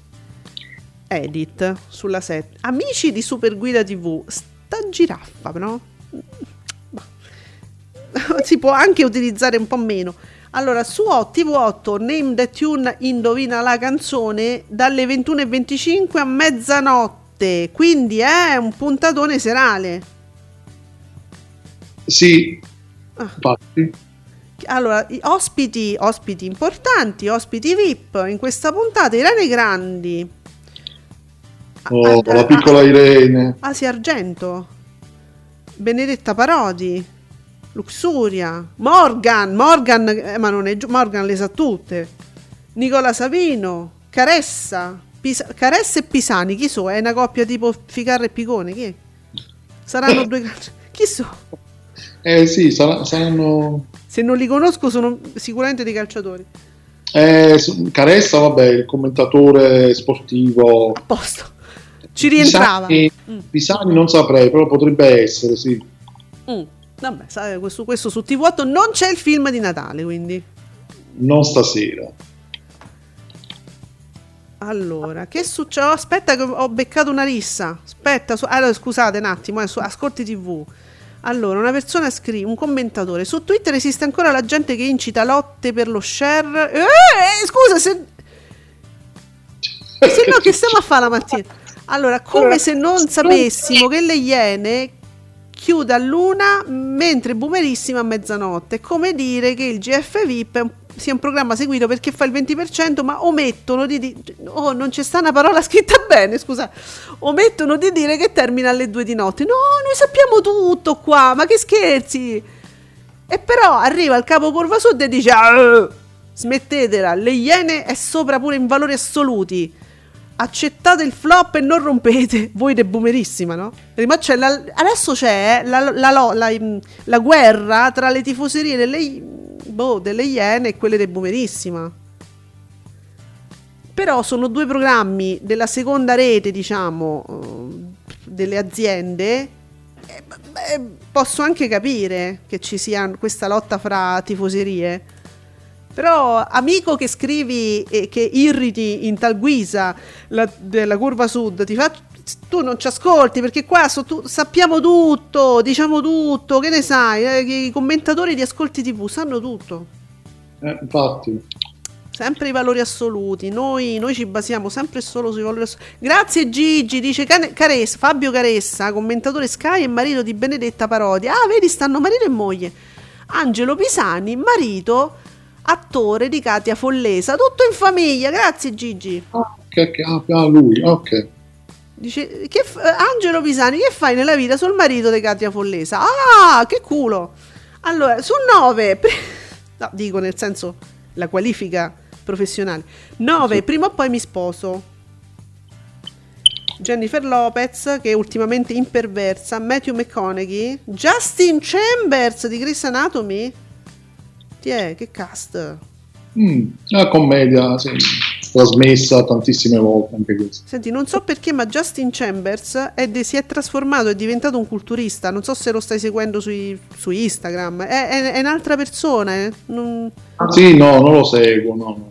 Edit sulla 7. Amici di Super Guida TV, sta giraffa però. Si può anche utilizzare un po' meno. Allora, su O- TV8 Name the Tune indovina la canzone dalle 21.25 a mezzanotte. Quindi è un puntatone serale. Sì, Ah. infatti. Allora, ospiti, ospiti importanti, ospiti VIP in questa puntata, Irene Grandi. Oh, Ah, la ah, piccola Irene. Asia Argento, Benedetta Parodi, Luxuria, Morgan, Morgan, eh, ma non è giu- Morgan le sa tutte, Nicola Savino, Caressa, Pisa- Caressa e Pisani, chi so? È una coppia tipo Ficarra e Picone, chi è? Saranno due calci- Chi so? Eh sì, sarà- saranno... Se non li conosco sono sicuramente dei calciatori. Eh, Caressa, vabbè, il commentatore sportivo. A posto. Ci rientrava. Pisani, Mm. Pisani non saprei, però potrebbe essere, sì. Mm. Vabbè, sai, questo, questo su TV8 non c'è il film di Natale, quindi. Non stasera. Allora, che succede? Oh, aspetta, che ho beccato una rissa. Aspetta, su- allora, scusate un attimo, eh, su- ascolti TV. Allora, una persona scrive, un commentatore, su Twitter esiste ancora la gente che incita lotte per lo share. Eh, eh, scusa, se, se no che stiamo a fare la mattina? Allora, come se non sapessimo che le Iene chiude a luna mentre Boomerissima a mezzanotte. Come dire che il GF VIP è un- sia un programma seguito perché fa il 20%, ma omettono di dire. Oh, non c'è sta una parola scritta bene, scusa. Omettono di dire che termina alle 2 di notte. No, noi sappiamo tutto qua, ma che scherzi! E però arriva il capo Curva Sud e dice: "Ah, Smettetela, le Iene è sopra pure in valori assoluti. Accettate il flop e non rompete. Voi de boomerissima, no? Ma c'è la- adesso c'è la, la- la- la- la guerra tra le tifoserie delle, boh, delle Iene e quelle de boomerissima. Però sono due programmi della seconda rete, diciamo, eh, delle aziende. E, beh, posso anche capire che ci sia questa lotta fra tifoserie. Però, amico che scrivi e che irriti in tal guisa la, della curva sud, ti, fac- tu non ci ascolti perché qua so- tu- sappiamo tutto, diciamo tutto, che ne sai? Eh, I commentatori di Ascolti TV sanno tutto. Eh, infatti, Sempre i valori assoluti, noi, noi ci basiamo sempre e solo sui valori assoluti. Grazie Gigi, dice Caressa, Fabio Caressa, commentatore Sky e marito di Benedetta Parodi. Ah, vedi, stanno marito e moglie. Angelo Pisani, marito, attore di Katia Follesa, tutto in famiglia. Grazie Gigi. che, che- ah, ah, lui, ok. Dice, che eh, Angelo Pisani, che fai nella vita sul marito di Katia Follesa? Ah, che culo! Allora, su 9, no, dico nel senso la qualifica professionale. 9, prima o poi mi sposo. Jennifer Lopez, che è ultimamente imperversa, Matthew McConaughey, Justin Chambers di Grey's Anatomy. Ti è, che cast. Mm, una commedia, sì, trasmessa tantissime volte anche questa. Senti, non so perché, ma Justin Chambers è de- si è trasformato, è diventato un culturista. Non so se lo stai seguendo sui- su Instagram. È, è- è un'altra persona. eh. Non- Sì, no, non lo seguo, no, no.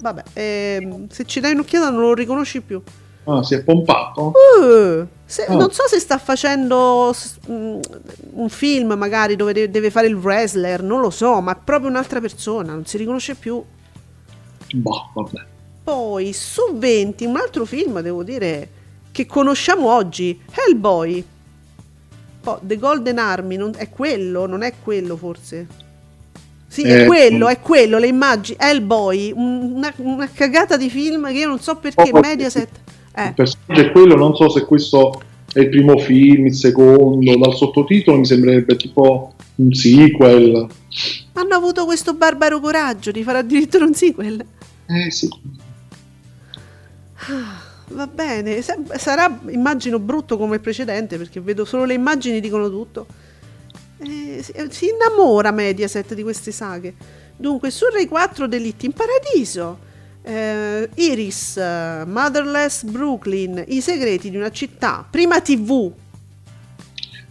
Vabbè, ehm, se ci dai un'occhiata non lo riconosci più. Ah, si è pompato? Uh, se- Ah. Non so se sta facendo mm, un film magari dove de- deve fare il wrestler, non lo so, ma è proprio un'altra persona, non si riconosce più. Boh, vabbè. Poi su 20 un altro film, devo dire, che conosciamo oggi, Hellboy. Poi The Golden Army, non- è quello, non è quello forse. Sì, è Eh, quello, mm. è quello, le immagini, Hellboy, un- una, una cagata di film che io non so perché Oh, Mediaset... Eh, Il personaggio è quello, non so se questo è il primo film, il secondo, dal sottotitolo mi sembrerebbe tipo un sequel. hanno avuto questo barbaro coraggio di fare addirittura un sequel. Eh sì, Va bene, sarà immagino brutto come il precedente perché vedo solo le immagini dicono tutto. Eh, si, si innamora Mediaset di queste saghe. Dunque, su Rai 4 Delitti in Paradiso, eh, Iris, eh, Motherless Brooklyn, I segreti di una città, prima TV.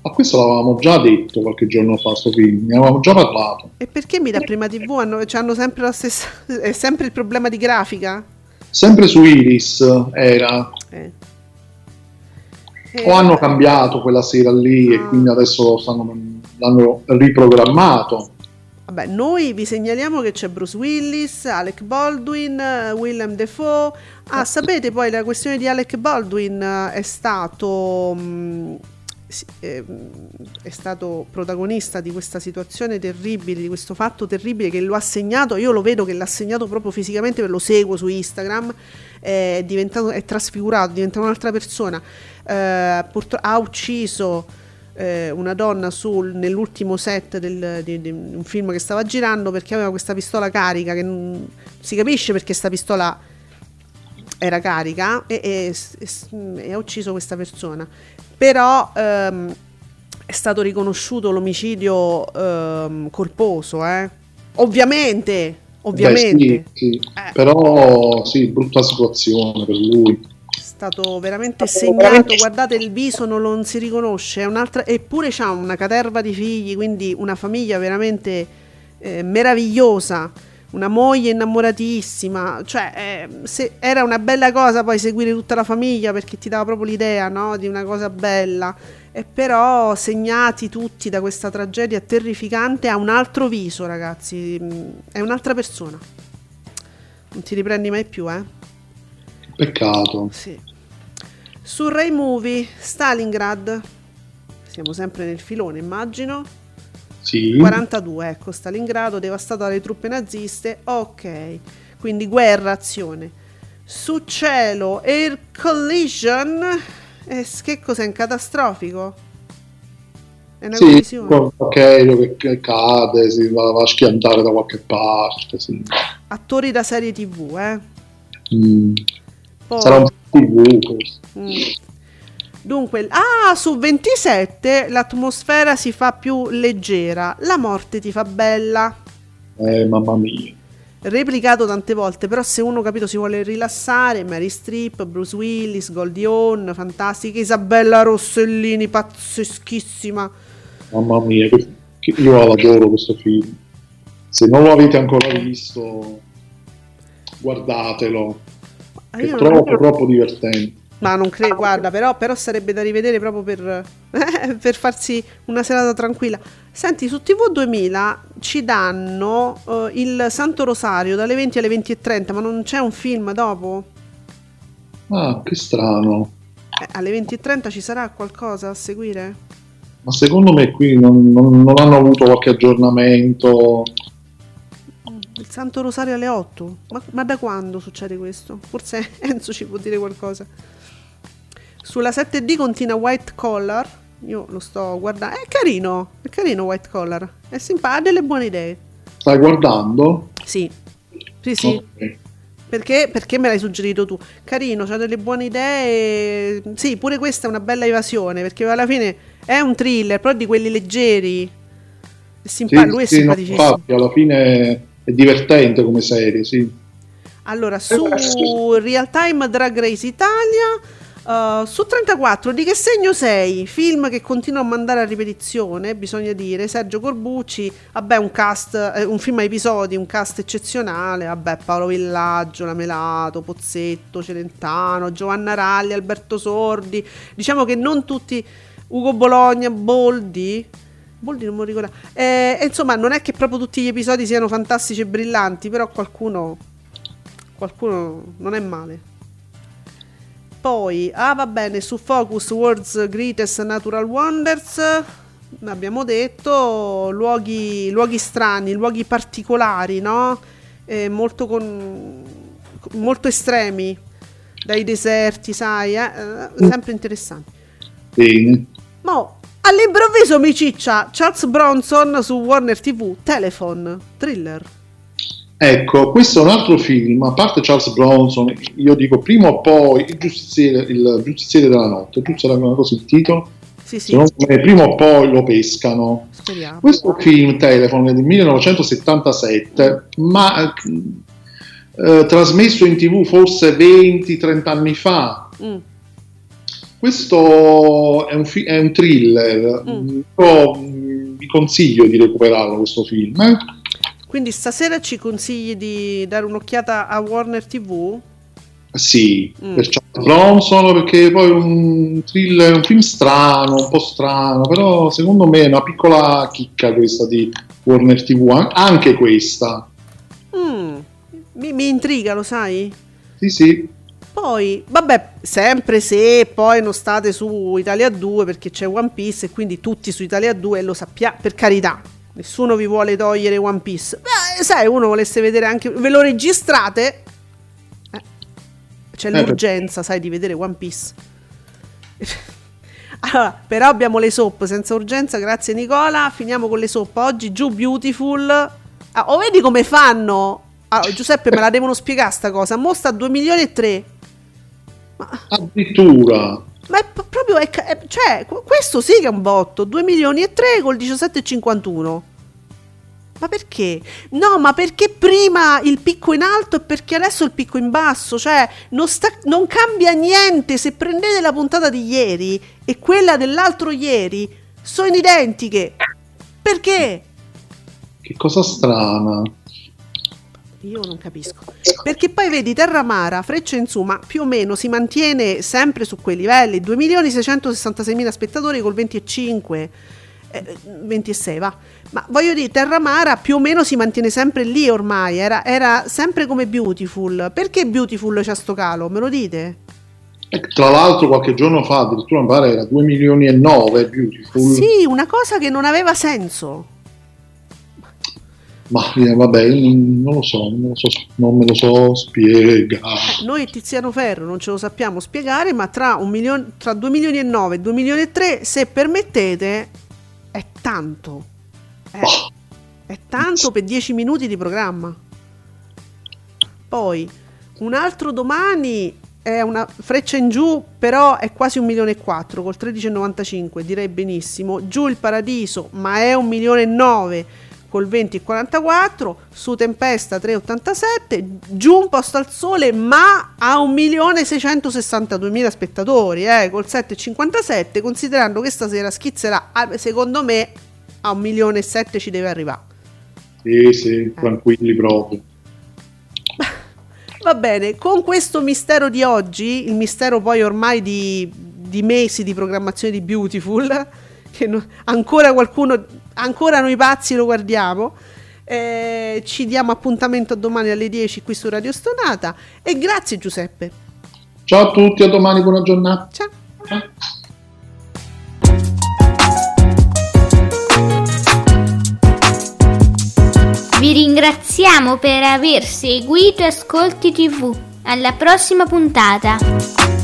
ma questo l'avevamo già detto qualche giorno fa, sto film, ne avevamo già parlato. E perché mi dà prima TV? Hanno, hanno sempre la stessa. È sempre il problema di grafica? Sempre su Iris era, Eh. o hanno cambiato quella sera lì e quindi adesso stanno- l'hanno riprogrammato. Vabbè, noi vi segnaliamo che c'è Bruce Willis, Alec Baldwin, eh, Willem Dafoe. Ah, sapete poi la questione di Alec Baldwin eh, è stato. mm, ehm, è stato protagonista di questa situazione terribile, di questo fatto terribile che lo ha segnato. Io lo vedo che l'ha segnato proprio fisicamente, lo seguo su Instagram. È diventato, è trasfigurato, è diventato un'altra persona. Eh, purtro- ha ucciso eh, una donna sul- nell'ultimo set del- di, di un film che stava girando perché aveva questa pistola carica che non si capisce perché questa pistola era carica e, e- e- e ha ucciso questa persona però ehm, è stato riconosciuto l'omicidio ehm, colposo eh? ovviamente ovviamente Beh, sì, sì. Eh. Però sì, brutta situazione per lui. È stato veramente segnato guardate il viso non, lo- non si riconosce è un'altra eppure c'ha una caterva di figli quindi una famiglia veramente eh, meravigliosa una moglie innamoratissima cioè eh, se era una bella cosa poi seguire tutta la famiglia perché ti dava proprio l'idea no, di una cosa bella e però segnati tutti da questa tragedia terrificante ha un altro viso ragazzi Mm, è un'altra persona non ti riprendi mai più eh Peccato. sì. Su Rai Movie, Stalingrad, siamo sempre nel filone immagino, Sì. 42, ecco, Stalingrado devastato dalle truppe naziste, ok, quindi guerra, azione. Su cielo, Air Collision, eh, che cos'è, un catastrofico? È una Sì, collisione? ok, che, cade, si va, va a schiantare da qualche parte. Sì. Attori da serie tv, eh? Mm. Poi- Sarà un. Mm. Dunque, ah, su 27 l'atmosfera si fa più leggera, la morte ti fa bella. Eh, mamma mia. Replicato tante volte, però se uno capito si vuole rilassare, Mary Streep, Bruce Willis, Goldie Hawn, fantastica, Isabella Rossellini, pazzeschissima. Mamma mia, che- che- io adoro questo film. Se non lo avete ancora visto, guardatelo. È io non- troppo, troppo divertente. Ma non credo, guarda, però, però sarebbe da rivedere proprio per, per farsi una serata tranquilla. Senti, su TV 2000 ci danno eh, il Santo Rosario dalle 20 alle 20.30, ma non c'è un film dopo? Ah, che strano. Eh, alle 20.30 ci sarà qualcosa a seguire? Ma secondo me qui non, non- non hanno avuto qualche aggiornamento. Il Santo Rosario alle 8? Ma, ma da quando succede questo? Forse Enzo ci può dire qualcosa. Sulla 7D continua White Collar. Io lo sto guardando. È carino, è carino White Collar. È simpatico, ha delle buone idee. Stai guardando? Sì, sì, sì. Ok. Perché, perché me l'hai suggerito tu? Carino, c'ha delle buone idee. Sì, pure questa è una bella evasione, perché alla fine è un thriller, però di quelli leggeri. Simpa- Sì, lui è sì, no, simpaticissimo. infatti, alla fine è divertente come serie, sì. Allora, su Real Time Drag Race Italia, uh, su 34, di che segno sei? Film che continua a mandare a ripetizione, bisogna dire. Sergio Corbucci, vabbè, un cast, eh, un film a episodi, un cast eccezionale. Vabbè, Paolo Villaggio, La Melato, Pozzetto, Celentano, Giovanna Ralli, Alberto Sordi. Diciamo che non tutti, Ugo Bologna, Boldi. Boldi non me lo ricordo. Eh, insomma, non è che proprio tutti gli episodi siano fantastici e brillanti, però qualcuno qualcuno non è male. Poi, ah va bene, su Focus World's Greatest Natural Wonders, abbiamo detto, luoghi, luoghi strani, luoghi particolari, no? Eh, molto, con, molto estremi, dai deserti, sai, eh? Eh, sempre interessanti. Bene. Mo, all'improvviso mi ciccia Charles Bronson su Warner TV, Telephone, thriller. Ecco, questo è un altro film, a parte Charles Bronson, io dico prima o poi il giustiziere, il giustiziere della notte, giusto era una cosa il titolo? Sì, sì, me prima o poi lo pescano. speriamo. Questo film Telephone è del 1977, ma eh, trasmesso in tv forse 20-30 anni fa. Mm. Questo è un, fi- è un thriller, Mm. Io, mm, vi consiglio di recuperarlo questo film. eh. Quindi stasera ci consigli di dare un'occhiata a Warner TV? Sì, Mm. per Charles Bronson perché poi è un thriller, un film strano, un po' strano, però secondo me è una piccola chicca questa di Warner TV, an- anche questa. Mm, mi, mi intriga, lo sai? Sì, sì, Poi, vabbè, sempre se poi non state su Italia 2 perché c'è One Piece e quindi tutti su Italia 2 lo sappiamo, per carità. Nessuno vi vuole togliere One Piece. Beh, sai, uno volesse vedere anche... Ve lo registrate? Eh, c'è beh. l'urgenza, sai, di vedere One Piece. Allora, però abbiamo le soap senza urgenza, grazie Nicola. Finiamo con le soap. Oggi giù Beautiful. Ah, o vedi come fanno? Ah, Giuseppe me la devono spiegare sta cosa. Mo sta a 2 milioni e 3. Addirittura. Ma è proprio, è è- cioè, qu- questo sì che è un botto, 2 milioni e 3 col 17,51. Ma perché? No, ma perché prima il picco in alto e perché adesso il picco in basso? Cioè, non, sta- non cambia niente. Se prendete la puntata di ieri e quella dell'altro ieri, sono identiche. Perché? Che cosa strana. Io non capisco. Perché poi vedi Terramara, freccia in su, ma più o meno si mantiene sempre su quei livelli. 2.666.000 spettatori col 25, eh, 26 va. Ma voglio dire, Terramara più o meno si mantiene sempre lì ormai. Era, era sempre come Beautiful. Perché Beautiful c'ha sto calo? Me lo dite? E tra l'altro qualche giorno fa addirittura mi pare era 2 milioni e 9 Beautiful. Sì, una cosa che non aveva senso. Ma eh, vabbè, non lo so, non, lo so, non me lo so spiegare. Noi Tiziano Ferro non ce lo sappiamo spiegare, ma tra, un milione, tra 2 milioni e 9 e 2 milioni e 3, se permettete, è tanto. È, è tanto per 10 minuti di programma. Poi, un altro domani è una freccia in giù, però è quasi un milione e 4 col 13,95, direi benissimo. Giù il paradiso, ma è un milione e 9 col 20,44, su Tempesta 3,87, giù un posto al sole ma a 1.662.000 spettatori, eh, col 7,57, considerando che stasera schizzerà, ah, secondo me, a 1 milione e 7 ci deve arrivare. Sì, sì, tranquilli proprio. Va bene, con questo mistero di oggi, il mistero poi ormai di, di mesi di programmazione di Beautiful, che no- ancora qualcuno, ancora noi pazzi lo guardiamo, eh, ci diamo appuntamento domani alle 10 qui su Radio Stonata e grazie Giuseppe. Ciao a tutti, a domani, buona giornata. Ciao. Vi ringraziamo per aver seguito Ascolti TV. Alla prossima puntata.